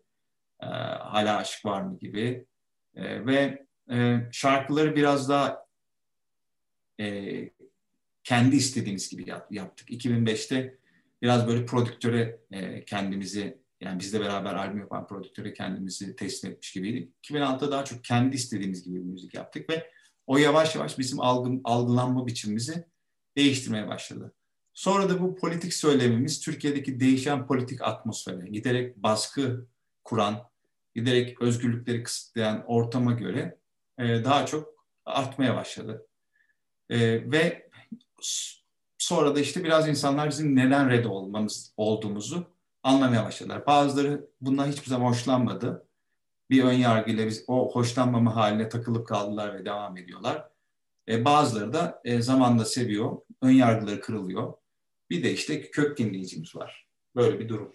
e, hala aşk var mı gibi. E, ve e, şarkıları biraz daha e, kendi istediğimiz gibi yaptık. 2005'te biraz böyle prodüktöre e, kendimizi yani bizle beraber albüm yapan prodüktöre kendimizi teslim etmiş gibiydik. 2006'da daha çok kendi istediğimiz gibi bir müzik yaptık ve o yavaş yavaş bizim algı, algılanma biçimimizi değiştirmeye başladı. Sonra da bu politik söylemimiz Türkiye'deki değişen politik atmosfere, giderek baskı kuran, giderek özgürlükleri kısıtlayan ortama göre e, daha çok artmaya başladı. E, ve sonra da işte biraz insanlar bizim neden red olmamız olduğumuzu anlamaya başladılar. Bazıları bundan hiçbir zaman hoşlanmadı. Bir ön yargıyla biz o hoşlanmama haline takılıp kaldılar ve devam ediyorlar. E, bazıları da e, zamanla seviyor, ön yargıları kırılıyor. Bir de işte kök dinleyicimiz var. Böyle bir durum.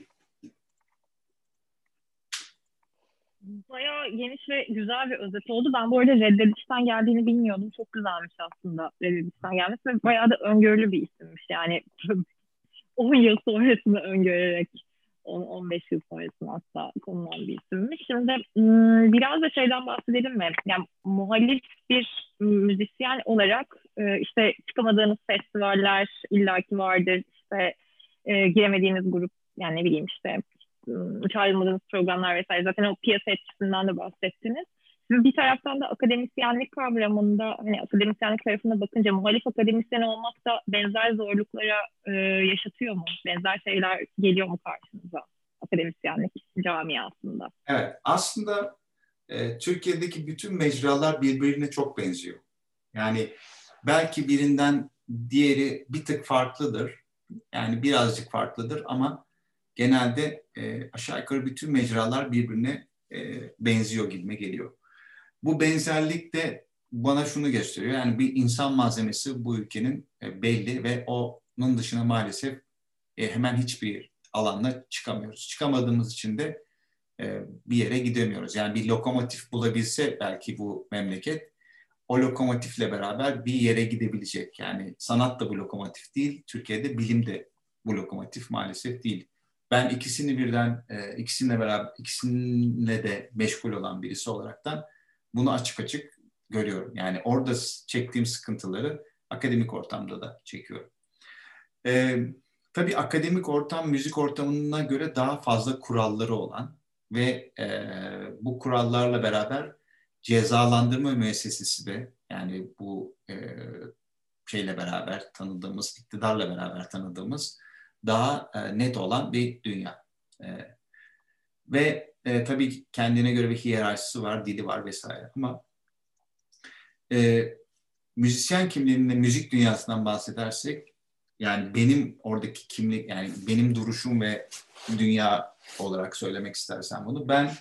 Bayağı geniş ve güzel bir özet oldu. Ben bu arada reddedişten geldiğini bilmiyordum. Çok güzelmiş aslında reddedişten gelmesi ve bayağı da öngörülü bir isimmiş. Yani 10 yıl sonrasını öngörerek 10-15 yıl sonrasında hatta konulan bir isimmiş. Şimdi biraz da şeyden bahsedelim mi? Yani muhalif bir müzisyen olarak işte çıkamadığınız festivaller illaki vardır. İşte giremediğiniz grup yani ne bileyim işte çağrılmadığınız programlar vesaire. Zaten o piyasa etkisinden de bahsettiniz. Bir taraftan da akademisyenlik kavramında hani akademisyenlik tarafına bakınca muhalif akademisyen olmak da benzer zorluklara e, yaşatıyor mu? Benzer şeyler geliyor mu karşınıza akademisyenlik camiasında? Evet aslında e, Türkiye'deki bütün mecralar birbirine çok benziyor. Yani belki birinden diğeri bir tık farklıdır. Yani birazcık farklıdır ama genelde e, aşağı yukarı bütün mecralar birbirine e, benziyor gibime geliyor. Bu benzerlik de bana şunu gösteriyor. Yani bir insan malzemesi bu ülkenin e, belli ve o bunun dışına maalesef e, hemen hiçbir alanda çıkamıyoruz. Çıkamadığımız için de e, bir yere gidemiyoruz. Yani bir lokomotif bulabilse belki bu memleket o lokomotifle beraber bir yere gidebilecek. Yani sanat da bu lokomotif değil, Türkiye'de bilim de bu lokomotif maalesef değil. Ben ikisini birden, ikisininle beraber, ikisininle de meşgul olan birisi olaraktan bunu açık açık görüyorum. Yani orada çektiğim sıkıntıları akademik ortamda da çekiyorum. Ee, tabii akademik ortam müzik ortamına göre daha fazla kuralları olan ve e, bu kurallarla beraber cezalandırma müessesesi de yani bu e, şeyle beraber tanıdığımız, iktidarla beraber tanıdığımız daha e, net olan bir dünya. E, ve e, tabii kendine göre bir hiyerarşisi var, dili var vesaire ama e, müzisyen kimliğinde müzik dünyasından bahsedersek yani benim oradaki kimlik yani benim duruşum ve dünya olarak söylemek istersen bunu ben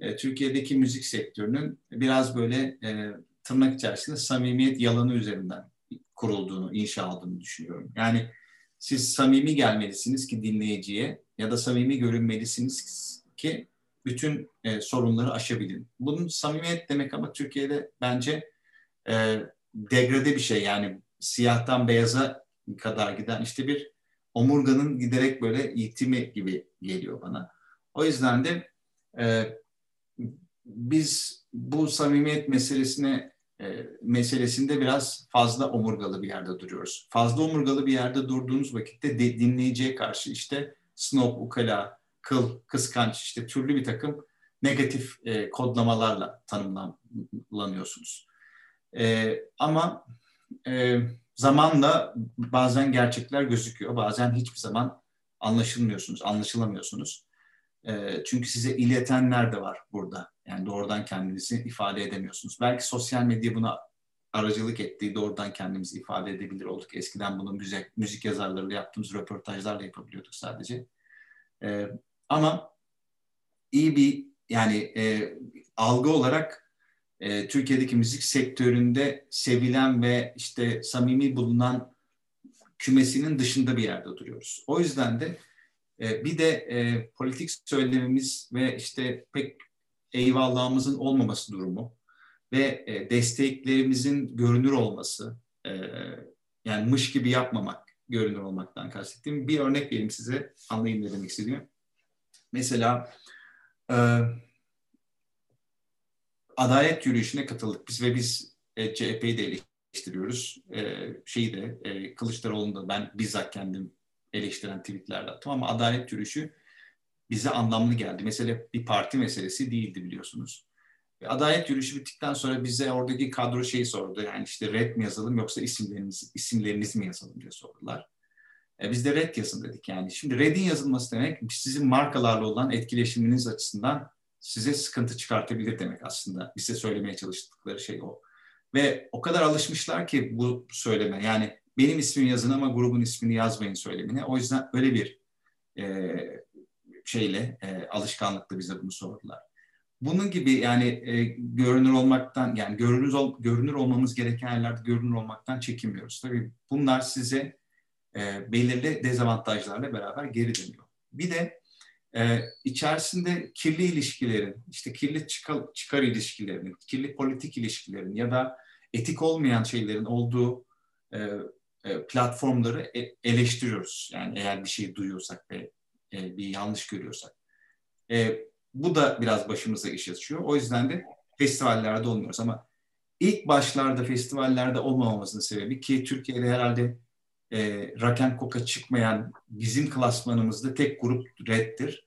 e, Türkiye'deki müzik sektörünün biraz böyle e, tırnak içerisinde samimiyet yalanı üzerinden kurulduğunu, inşa aldığını düşünüyorum. Yani siz samimi gelmelisiniz ki dinleyiciye ya da samimi görünmelisiniz ki bütün e, sorunları aşabilin. Bunun samimiyet demek ama Türkiye'de bence e, degrade bir şey yani siyahtan beyaza kadar giden işte bir omurganın giderek böyle itimi gibi geliyor bana. O yüzden de e, biz bu samimiyet meselesine e, meselesinde biraz fazla omurgalı bir yerde duruyoruz. Fazla omurgalı bir yerde durduğunuz vakitte de, dinleyiciye karşı işte snob, ukala, kıl, kıskanç işte türlü bir takım negatif e, kodlamalarla tanımlanıyorsunuz. E, ama e, zamanla bazen gerçekler gözüküyor, bazen hiçbir zaman anlaşılmıyorsunuz, anlaşılamıyorsunuz. E, çünkü size iletenler de var burada. Yani doğrudan kendinizi ifade edemiyorsunuz. Belki sosyal medya buna aracılık ettiği doğrudan kendimizi ifade edebilir olduk. Eskiden bunu müzik, müzik yazarlarıyla yaptığımız röportajlarla yapabiliyorduk sadece. E, ama iyi bir yani e, algı olarak e, Türkiye'deki müzik sektöründe sevilen ve işte samimi bulunan kümesinin dışında bir yerde duruyoruz. O yüzden de e, bir de e, politik söylemimiz ve işte pek eyvallahımızın olmaması durumu ve e, desteklerimizin görünür olması, e, yani mış gibi yapmamak, görünür olmaktan kastettiğim bir örnek vereyim size, anlayın ne demek istediğimi. Mesela e, adalet yürüyüşüne katıldık biz ve biz e, CHP'yi de eleştiriyoruz. E, şeyi de e, Kılıçdaroğlu'nu da ben bizzat kendim eleştiren tweetlerle attım ama adalet yürüyüşü bize anlamlı geldi. Mesela bir parti meselesi değildi biliyorsunuz. Ve adalet yürüyüşü bittikten sonra bize oradaki kadro şeyi sordu. Yani işte red mi yazalım yoksa isimleriniz, isimleriniz mi yazalım diye sordular. E biz de red yazın dedik yani. Şimdi red'in yazılması demek sizin markalarla olan etkileşiminiz açısından size sıkıntı çıkartabilir demek aslında. Bize söylemeye çalıştıkları şey o. Ve o kadar alışmışlar ki bu söyleme. Yani benim ismimi yazın ama grubun ismini yazmayın söylemine. O yüzden öyle bir e, şeyle, e, alışkanlıkla bize bunu sordular. Bunun gibi yani e, görünür olmaktan, yani görünür, ol, görünür olmamız gereken yerlerde görünür olmaktan çekinmiyoruz. Tabii bunlar size e, belirli dezavantajlarla beraber geri dönüyor. Bir de e, içerisinde kirli ilişkilerin, işte kirli çıkar, çıkar ilişkilerinin, kirli politik ilişkilerin ya da etik olmayan şeylerin olduğu e, e, platformları e, eleştiriyoruz. Yani eğer bir şey duyuyorsak ve e, bir yanlış görüyorsak. E, bu da biraz başımıza iş açıyor. O yüzden de festivallerde olmuyoruz ama ilk başlarda festivallerde olmamamızın sebebi ki Türkiye'de herhalde e, Raken Koka çıkmayan bizim klasmanımızda tek grup Red'dir.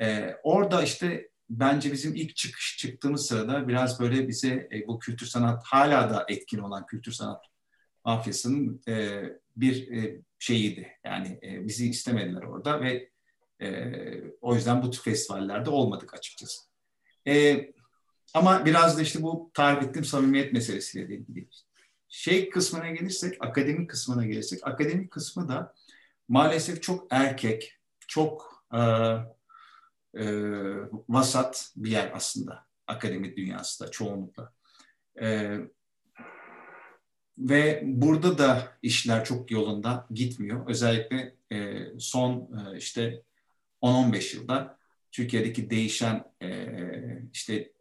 E, orada işte bence bizim ilk çıkış çıktığımız sırada biraz böyle bize e, bu kültür sanat hala da etkin olan kültür sanat mafyasının e, bir e, şeyiydi. Yani e, bizi istemediler orada ve e, o yüzden bu tür festivallerde olmadık açıkçası. E, ama biraz da işte bu tarif ettiğim samimiyet meselesiyle ilgili. Şey kısmına gelirsek, akademik kısmına gelirsek, akademik kısmı da maalesef çok erkek, çok e, e, vasat bir yer aslında akademik dünyası da çoğunlukla. E, ve burada da işler çok yolunda gitmiyor. Özellikle e, son e, işte 10-15 yılda Türkiye'deki değişen e, işte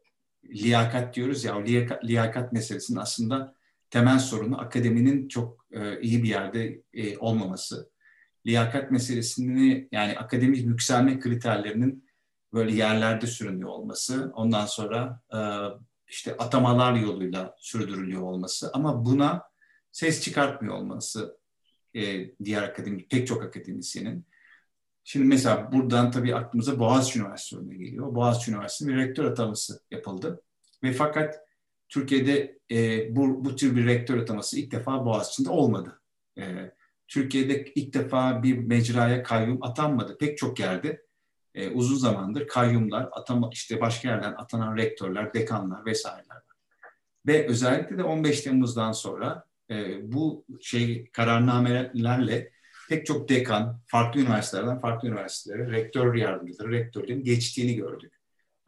liyakat diyoruz ya o liyakat, liyakat meselesinin aslında temel sorunu akademinin çok e, iyi bir yerde e, olmaması. Liyakat meselesini yani akademik yükselme kriterlerinin böyle yerlerde sürünüyor olması. Ondan sonra e, işte atamalar yoluyla sürdürülüyor olması ama buna ses çıkartmıyor olması e, diğer akademik pek çok akademisyenin. Şimdi mesela buradan tabii aklımıza Boğaziçi Üniversitesi'ne geliyor. Boğaziçi Üniversitesi'nin rektör ataması yapıldı. Ve fakat Türkiye'de e, bu, bu tür bir rektör ataması ilk defa Boğaziçi'nde olmadı. E, Türkiye'de ilk defa bir mecraya kayyum atanmadı. Pek çok yerde e, uzun zamandır kayyumlar, atama, işte başka yerden atanan rektörler, dekanlar vesaireler var. Ve özellikle de 15 Temmuz'dan sonra e, bu şey kararnamelerle pek çok dekan, farklı üniversitelerden farklı üniversitelere rektör yardımcıları, rektörlerin geçtiğini gördük.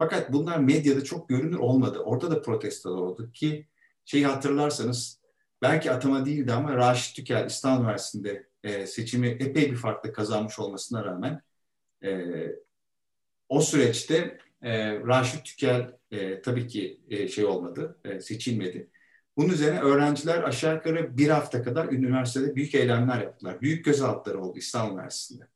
Fakat bunlar medyada çok görünür olmadı. Orada da protestolar oldu ki şeyi hatırlarsanız belki atama değildi ama Raşit Tükel İstanbul Üniversitesi'nde e, seçimi epey bir farklı kazanmış olmasına rağmen e, o süreçte e, Raşit Tükel e, tabii ki e, şey olmadı, e, seçilmedi. Bunun üzerine öğrenciler aşağı yukarı bir hafta kadar üniversitede büyük eylemler yaptılar. Büyük gözaltıları oldu İstanbul Üniversitesi'nde.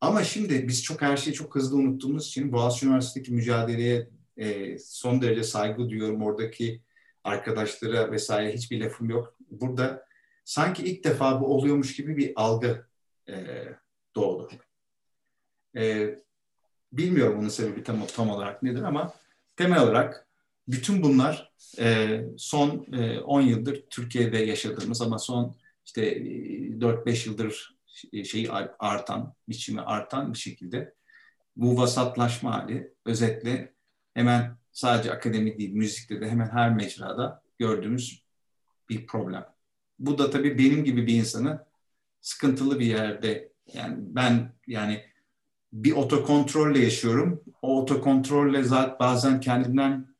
Ama şimdi biz çok her şeyi çok hızlı unuttuğumuz için Boğaziçi Üniversitesi'ndeki mücadeleye e, son derece saygı duyuyorum. Oradaki arkadaşlara vesaire hiçbir lafım yok. Burada sanki ilk defa bu oluyormuş gibi bir algı e, doğdu. E, bilmiyorum bunun sebebi tam, tam olarak nedir ama temel olarak bütün bunlar e, son e, 10 yıldır Türkiye'de yaşadığımız ama son işte 4-5 e, yıldır şeyi artan, biçimi artan bir şekilde bu vasatlaşma hali özetle hemen sadece akademi değil, müzikte de hemen her mecrada gördüğümüz bir problem. Bu da tabii benim gibi bir insanı sıkıntılı bir yerde yani ben yani bir otokontrolle yaşıyorum. O otokontrolle zaten bazen kendimden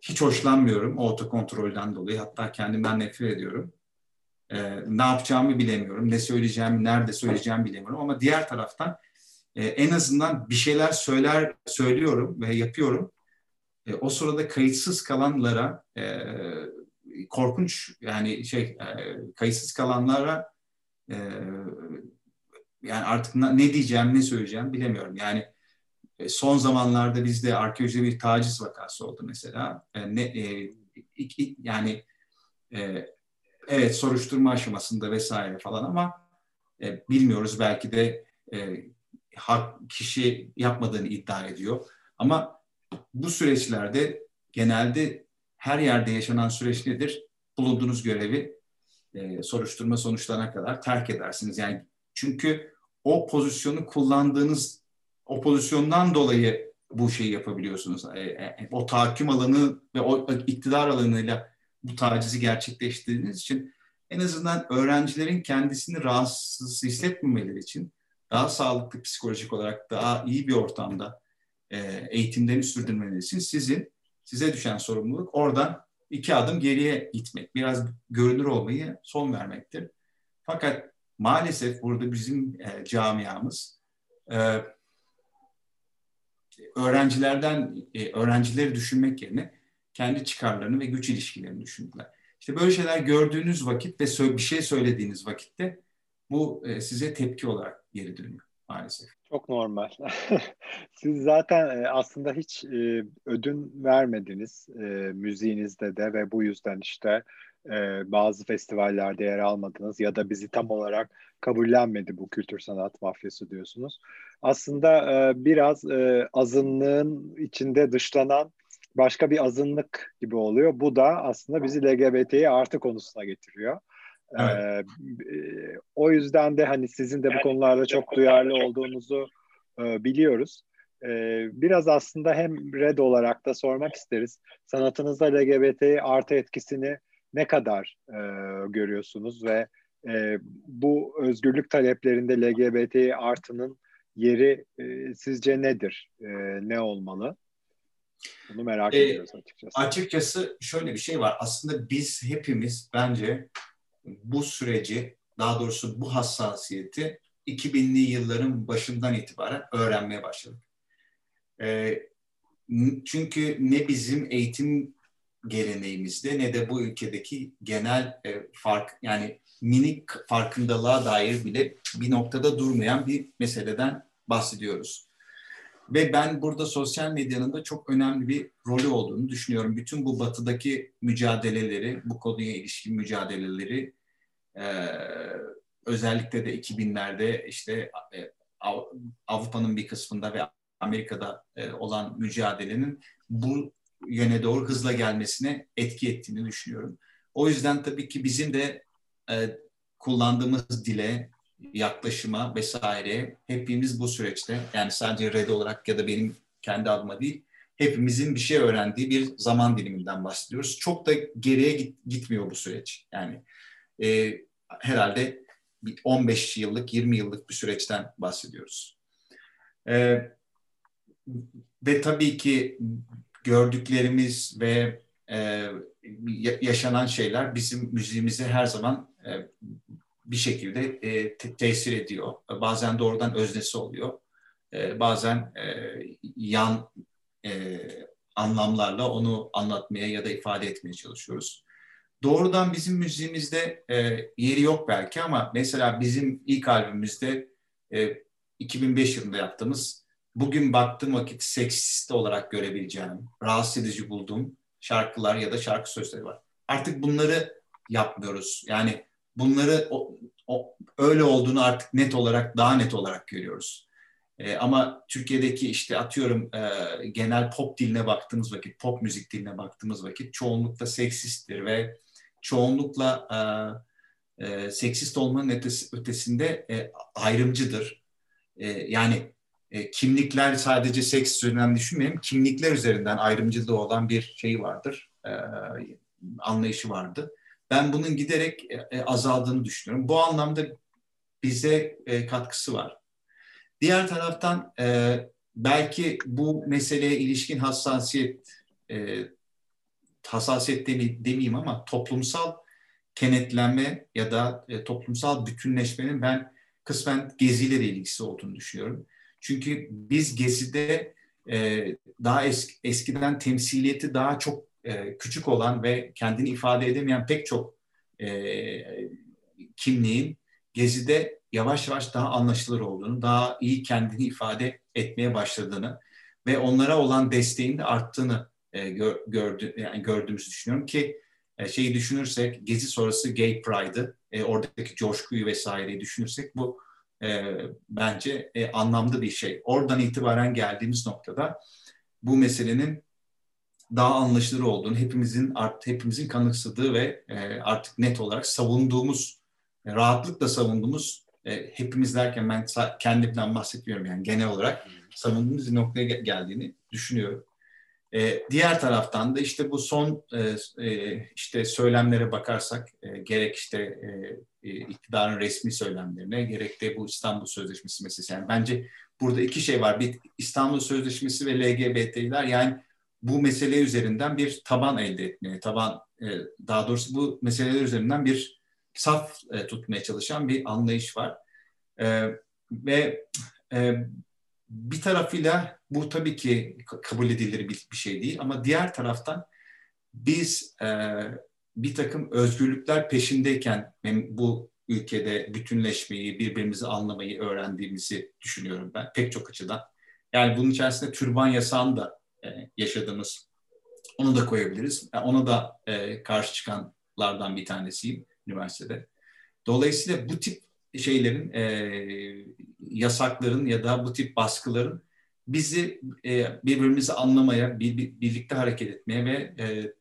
hiç hoşlanmıyorum o otokontrolden dolayı. Hatta kendimden nefret ediyorum. Ee, ne yapacağımı bilemiyorum. Ne söyleyeceğimi, nerede söyleyeceğimi bilemiyorum. Ama diğer taraftan e, en azından bir şeyler söyler, söylüyorum ve yapıyorum. E, o sırada kayıtsız kalanlara e, korkunç yani şey e, kayıtsız kalanlara e, yani artık ne diyeceğim, ne söyleyeceğim bilemiyorum. Yani e, son zamanlarda bizde arkeolojide bir taciz vakası oldu mesela. E, ne, e, yani e, evet soruşturma aşamasında vesaire falan ama e, bilmiyoruz belki de e, hak kişi yapmadığını iddia ediyor. Ama bu süreçlerde genelde her yerde yaşanan süreç nedir? Bulunduğunuz görevi e, soruşturma sonuçlarına kadar terk edersiniz. Yani çünkü o pozisyonu kullandığınız o pozisyondan dolayı bu şeyi yapabiliyorsunuz. E, e, o tahakküm alanı ve o iktidar alanıyla bu tacizi gerçekleştirdiğiniz için en azından öğrencilerin kendisini rahatsız hissetmemeleri için daha sağlıklı psikolojik olarak daha iyi bir ortamda e, eğitimlerini sürdürmeleri için sizin size düşen sorumluluk oradan iki adım geriye gitmek, biraz görünür olmayı son vermektir. Fakat maalesef burada bizim e, camiamız e, öğrencilerden e, öğrencileri düşünmek yerine kendi çıkarlarını ve güç ilişkilerini düşündüler. İşte böyle şeyler gördüğünüz vakit ve bir şey söylediğiniz vakitte bu e, size tepki olarak geri dönüyor maalesef. Çok normal. Siz zaten e, aslında hiç e, ödün vermediniz müziğinizde de ve bu yüzden işte bazı festivallerde yer almadınız ya da bizi tam olarak kabullenmedi bu kültür sanat mafyası diyorsunuz. Aslında biraz azınlığın içinde dışlanan başka bir azınlık gibi oluyor. Bu da aslında bizi LGBT'yi artı konusuna getiriyor. Evet. Ee, o yüzden de hani sizin de bu konularda çok duyarlı olduğunuzu e, biliyoruz. Ee, biraz aslında hem red olarak da sormak isteriz. Sanatınızda LGBT artı etkisini ne kadar e, görüyorsunuz ve e, bu özgürlük taleplerinde LGBT artının yeri e, sizce nedir? E, ne olmalı? Bunu merak ee, ediyoruz açıkçası. Açıkçası şöyle bir şey var. Aslında biz hepimiz bence bu süreci, daha doğrusu bu hassasiyeti 2000'li yılların başından itibaren öğrenmeye başladık. Ee, çünkü ne bizim eğitim geleneğimizde ne de bu ülkedeki genel e, fark yani minik farkındalığa dair bile bir noktada durmayan bir meseleden bahsediyoruz. Ve ben burada sosyal medyanın da çok önemli bir rolü olduğunu düşünüyorum. Bütün bu batıdaki mücadeleleri, bu konuya ilişkin mücadeleleri e, özellikle de 2000'lerde işte e, Avrupa'nın bir kısmında ve Amerika'da e, olan mücadelenin bu yöne doğru hızla gelmesine etki ettiğini düşünüyorum. O yüzden tabii ki bizim de e, kullandığımız dile, yaklaşıma vesaire hepimiz bu süreçte yani sadece red olarak ya da benim kendi adıma değil hepimizin bir şey öğrendiği bir zaman diliminden bahsediyoruz. Çok da geriye git, gitmiyor bu süreç. Yani e, herhalde 15 yıllık, 20 yıllık bir süreçten bahsediyoruz. E, ve tabii ki gördüklerimiz ve e, yaşanan şeyler bizim müziğimize her zaman e, bir şekilde e, te- tesir ediyor. Bazen doğrudan öznesi oluyor. E, bazen e, yan e, anlamlarla onu anlatmaya ya da ifade etmeye çalışıyoruz. Doğrudan bizim müziğimizde e, yeri yok belki ama mesela bizim ilk albümümüzde e, 2005 yılında yaptığımız bugün baktığım vakit seksist olarak görebileceğim, rahatsız edici bulduğum şarkılar ya da şarkı sözleri var. Artık bunları yapmıyoruz. Yani bunları o, o, öyle olduğunu artık net olarak, daha net olarak görüyoruz. E, ama Türkiye'deki işte atıyorum e, genel pop diline baktığımız vakit, pop müzik diline baktığımız vakit çoğunlukla seksisttir ve çoğunlukla e, e, seksist olmanın ötesi, ötesinde e, ayrımcıdır. E, yani e, kimlikler sadece seks üzerinden düşünmeyelim, kimlikler üzerinden ayrımcılığı olan bir şey vardır, e, anlayışı vardı. Ben bunun giderek e, e, azaldığını düşünüyorum. Bu anlamda bize e, katkısı var. Diğer taraftan belki bu meseleye ilişkin hassasiyet, hassasiyet demeyeyim ama toplumsal kenetlenme ya da toplumsal bütünleşmenin ben kısmen geziyle de ilgisi olduğunu düşünüyorum. Çünkü biz Gezi'de e, daha eski, eskiden temsiliyeti daha çok e, küçük olan ve kendini ifade edemeyen pek çok e, kimliğin Gezi'de yavaş yavaş daha anlaşılır olduğunu, daha iyi kendini ifade etmeye başladığını ve onlara olan desteğin de arttığını e, gör, gördü, yani gördüğümüzü düşünüyorum ki e, şeyi düşünürsek Gezi sonrası Gay Pride'ı, e, oradaki coşkuyu vesaireyi düşünürsek bu e, bence e, anlamlı bir şey. Oradan itibaren geldiğimiz noktada bu meselenin daha anlaşılır olduğunu, hepimizin hepimizin kanıksadığı ve e, artık net olarak savunduğumuz, e, rahatlıkla savunduğumuz, e, hepimiz derken ben kendimden bahsetmiyorum yani genel olarak savunduğumuz bir noktaya geldiğini düşünüyorum. E, diğer taraftan da işte bu son e, e, işte söylemlere bakarsak e, gerek işte e, e, iktidarın resmi söylemlerine gerek de bu İstanbul Sözleşmesi meselesi. Yani bence burada iki şey var. Bir İstanbul Sözleşmesi ve LGBT'ler yani bu mesele üzerinden bir taban elde etmeye, taban e, daha doğrusu bu meseleler üzerinden bir saf e, tutmaya çalışan bir anlayış var. E, ve e, bir tarafıyla bu tabii ki kabul edilir bir, bir şey değil ama diğer taraftan biz e, bir takım özgürlükler peşindeyken bu ülkede bütünleşmeyi, birbirimizi anlamayı öğrendiğimizi düşünüyorum ben pek çok açıdan. Yani bunun içerisinde türban yasağını da yaşadığımız onu da koyabiliriz. Yani ona da e, karşı çıkanlardan bir tanesiyim üniversitede. Dolayısıyla bu tip şeylerin, e, yasakların ya da bu tip baskıların bizi e, birbirimizi anlamaya, bir, bir, birlikte hareket etmeye ve e,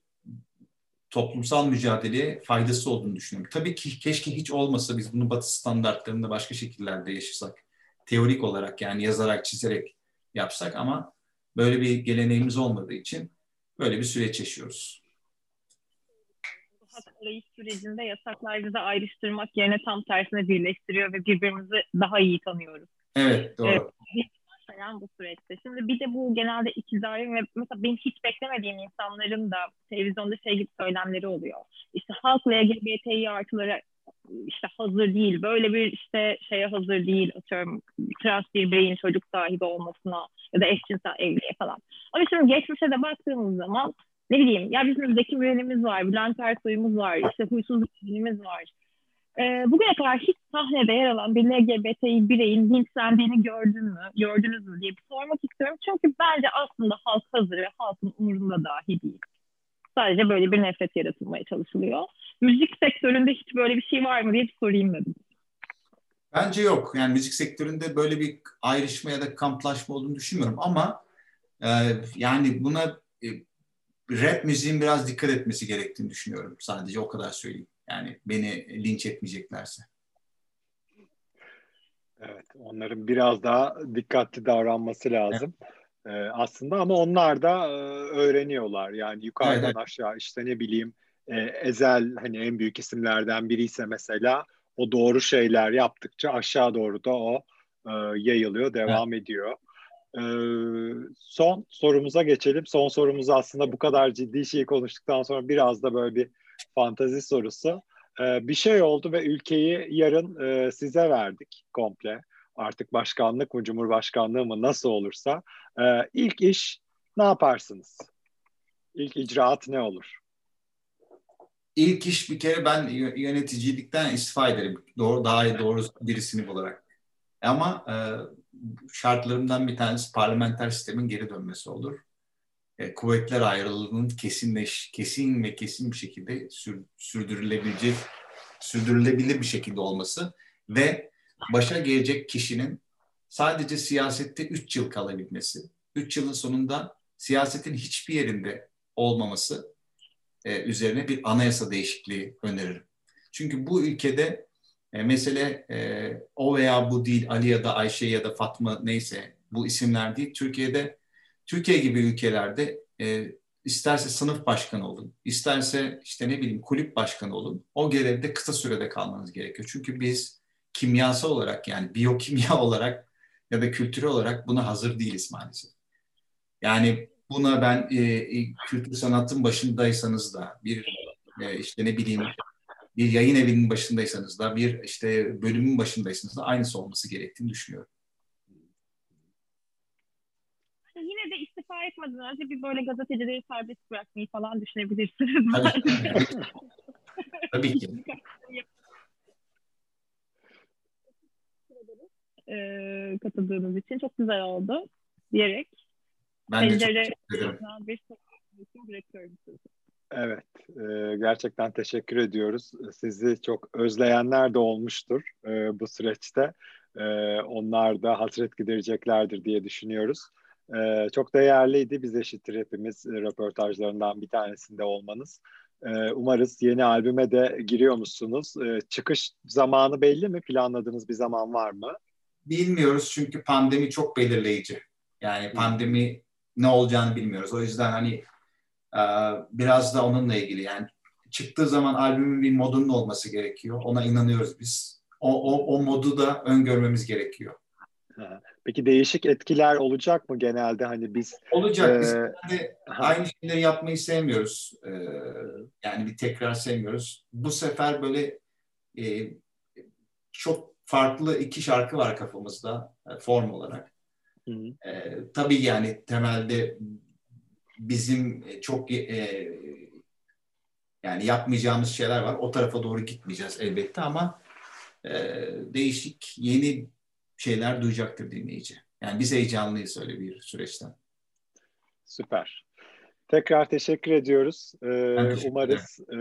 toplumsal mücadeleye faydası olduğunu düşünüyorum. Tabii ki keşke hiç olmasa biz bunu batı standartlarında başka şekillerde yaşasak. Teorik olarak yani yazarak, çizerek yapsak ama böyle bir geleneğimiz olmadığı için böyle bir süreç yaşıyoruz. Hak arayış sürecinde yasaklar bizi ayrıştırmak yerine tam tersine birleştiriyor ve birbirimizi daha iyi tanıyoruz. Evet, doğru. beklenen bu süreçte. Şimdi bir de bu genelde iktidarın ve mesela benim hiç beklemediğim insanların da televizyonda şey gibi söylemleri oluyor. İşte halk LGBTİ artıları işte hazır değil, böyle bir işte şeye hazır değil, atıyorum trans bir beyin çocuk sahibi olmasına ya da eşcinsel evliliğe falan. Ama şimdi geçmişe de baktığımız zaman ne bileyim ya bizim Zeki Müren'imiz var, Bülent Ersoy'umuz var, işte Huysuz Müren'imiz var. Ee, bugüne kadar hiç sahnede yer alan bir LGBTİ bireyin linçlendiğini gördün mü, gördünüz mü diye bir sormak istiyorum. Çünkü bence aslında halk hazır ve halkın umurunda dahi değil. Sadece böyle bir nefret yaratılmaya çalışılıyor. Müzik sektöründe hiç böyle bir şey var mı diye bir sorayım dedim. Bence yok. Yani müzik sektöründe böyle bir ayrışma ya da kamplaşma olduğunu düşünmüyorum ama e, yani buna e, rap müziğin biraz dikkat etmesi gerektiğini düşünüyorum. Sadece o kadar söyleyeyim. Yani beni linç etmeyeceklerse. Evet, onların biraz daha dikkatli davranması lazım. Evet. Ee, aslında ama onlar da e, öğreniyorlar. Yani yukarıdan evet. aşağı işte ne bileyim e, Ezel hani en büyük isimlerden biri ise mesela o doğru şeyler yaptıkça aşağı doğru da o e, yayılıyor, devam evet. ediyor. E, son sorumuza geçelim. Son sorumuz aslında bu kadar ciddi şeyi konuştuktan sonra biraz da böyle bir fantazi sorusu. E, bir şey oldu ve ülkeyi yarın e, size verdik komple. Artık başkanlık mı, cumhurbaşkanlığı mı nasıl olursa. E, ilk iş ne yaparsınız? İlk icraat ne olur? İlk iş bir kere ben yöneticilikten istifa ederim. Doğru, daha doğru birisini bularak. Ama e, şartlarımdan bir tanesi parlamenter sistemin geri dönmesi olur. E, kuvvetler ayrılığının kesinleş, kesin ve kesin bir şekilde sür, sürdürülebilecek, sürdürülebilir bir şekilde olması ve başa gelecek kişinin sadece siyasette 3 yıl kalabilmesi, 3 yılın sonunda siyasetin hiçbir yerinde olmaması e, üzerine bir anayasa değişikliği öneririm. Çünkü bu ülkede e, mesele e, o veya bu değil, Ali ya da Ayşe ya da Fatma neyse bu isimler değil. Türkiye'de, Türkiye gibi ülkelerde e, isterse sınıf başkanı olun, isterse işte ne bileyim kulüp başkanı olun. O görevde kısa sürede kalmanız gerekiyor. Çünkü biz kimyasal olarak yani biyokimya olarak ya da kültürel olarak buna hazır değiliz maalesef. Yani buna ben e, e, kültür sanatın başındaysanız da bir e, işte ne bileyim bir yayın evinin başındaysanız da bir işte bölümün başındaysanız da aynısı olması gerektiğini düşünüyorum. Yine de istifa etmeden önce bir böyle gazetecileri serbest bırakmayı falan düşünebilirsiniz. Tabii, Tabii ki. E, katıldığınız için çok güzel oldu diyerek ben de çok teşekkür ederim. Bir Evet, e, gerçekten teşekkür ediyoruz. Sizi çok özleyenler de olmuştur e, bu süreçte. E, onlar da hasret gidereceklerdir diye düşünüyoruz. E, çok değerliydi. Biz eşittir hepimiz röportajlarından bir tanesinde olmanız. E, umarız yeni albüme de giriyor musunuz? E, çıkış zamanı belli mi? Planladığınız bir zaman var mı? Bilmiyoruz çünkü pandemi çok belirleyici. Yani pandemi ne olacağını bilmiyoruz. O yüzden hani e, biraz da onunla ilgili yani çıktığı zaman albümün bir modunun olması gerekiyor. Ona inanıyoruz biz. O, o, o modu da öngörmemiz gerekiyor. Peki değişik etkiler olacak mı genelde hani biz? Olacak. E, biz de aynı şeyleri yapmayı sevmiyoruz. E, yani bir tekrar sevmiyoruz. Bu sefer böyle e, çok farklı iki şarkı var kafamızda e, form olarak. Hı hı. E, tabii yani temelde bizim çok e, yani yapmayacağımız şeyler var. O tarafa doğru gitmeyeceğiz elbette ama e, değişik yeni şeyler duyacaktır dinleyici. Yani biz heyecanlıyız öyle bir süreçten. Süper. Tekrar teşekkür ediyoruz. Ee, umarız e,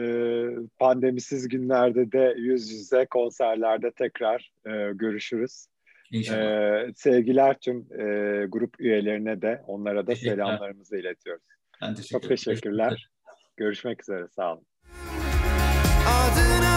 pandemisiz günlerde de yüz yüze konserlerde tekrar e, görüşürüz. Ee, sevgiler tüm e, grup üyelerine de onlara da selamlarımızı iletiyoruz. Ben teşekkür Çok teşekkürler. Görüşmek üzere. Görüşmek üzere. Sağ olun. Adına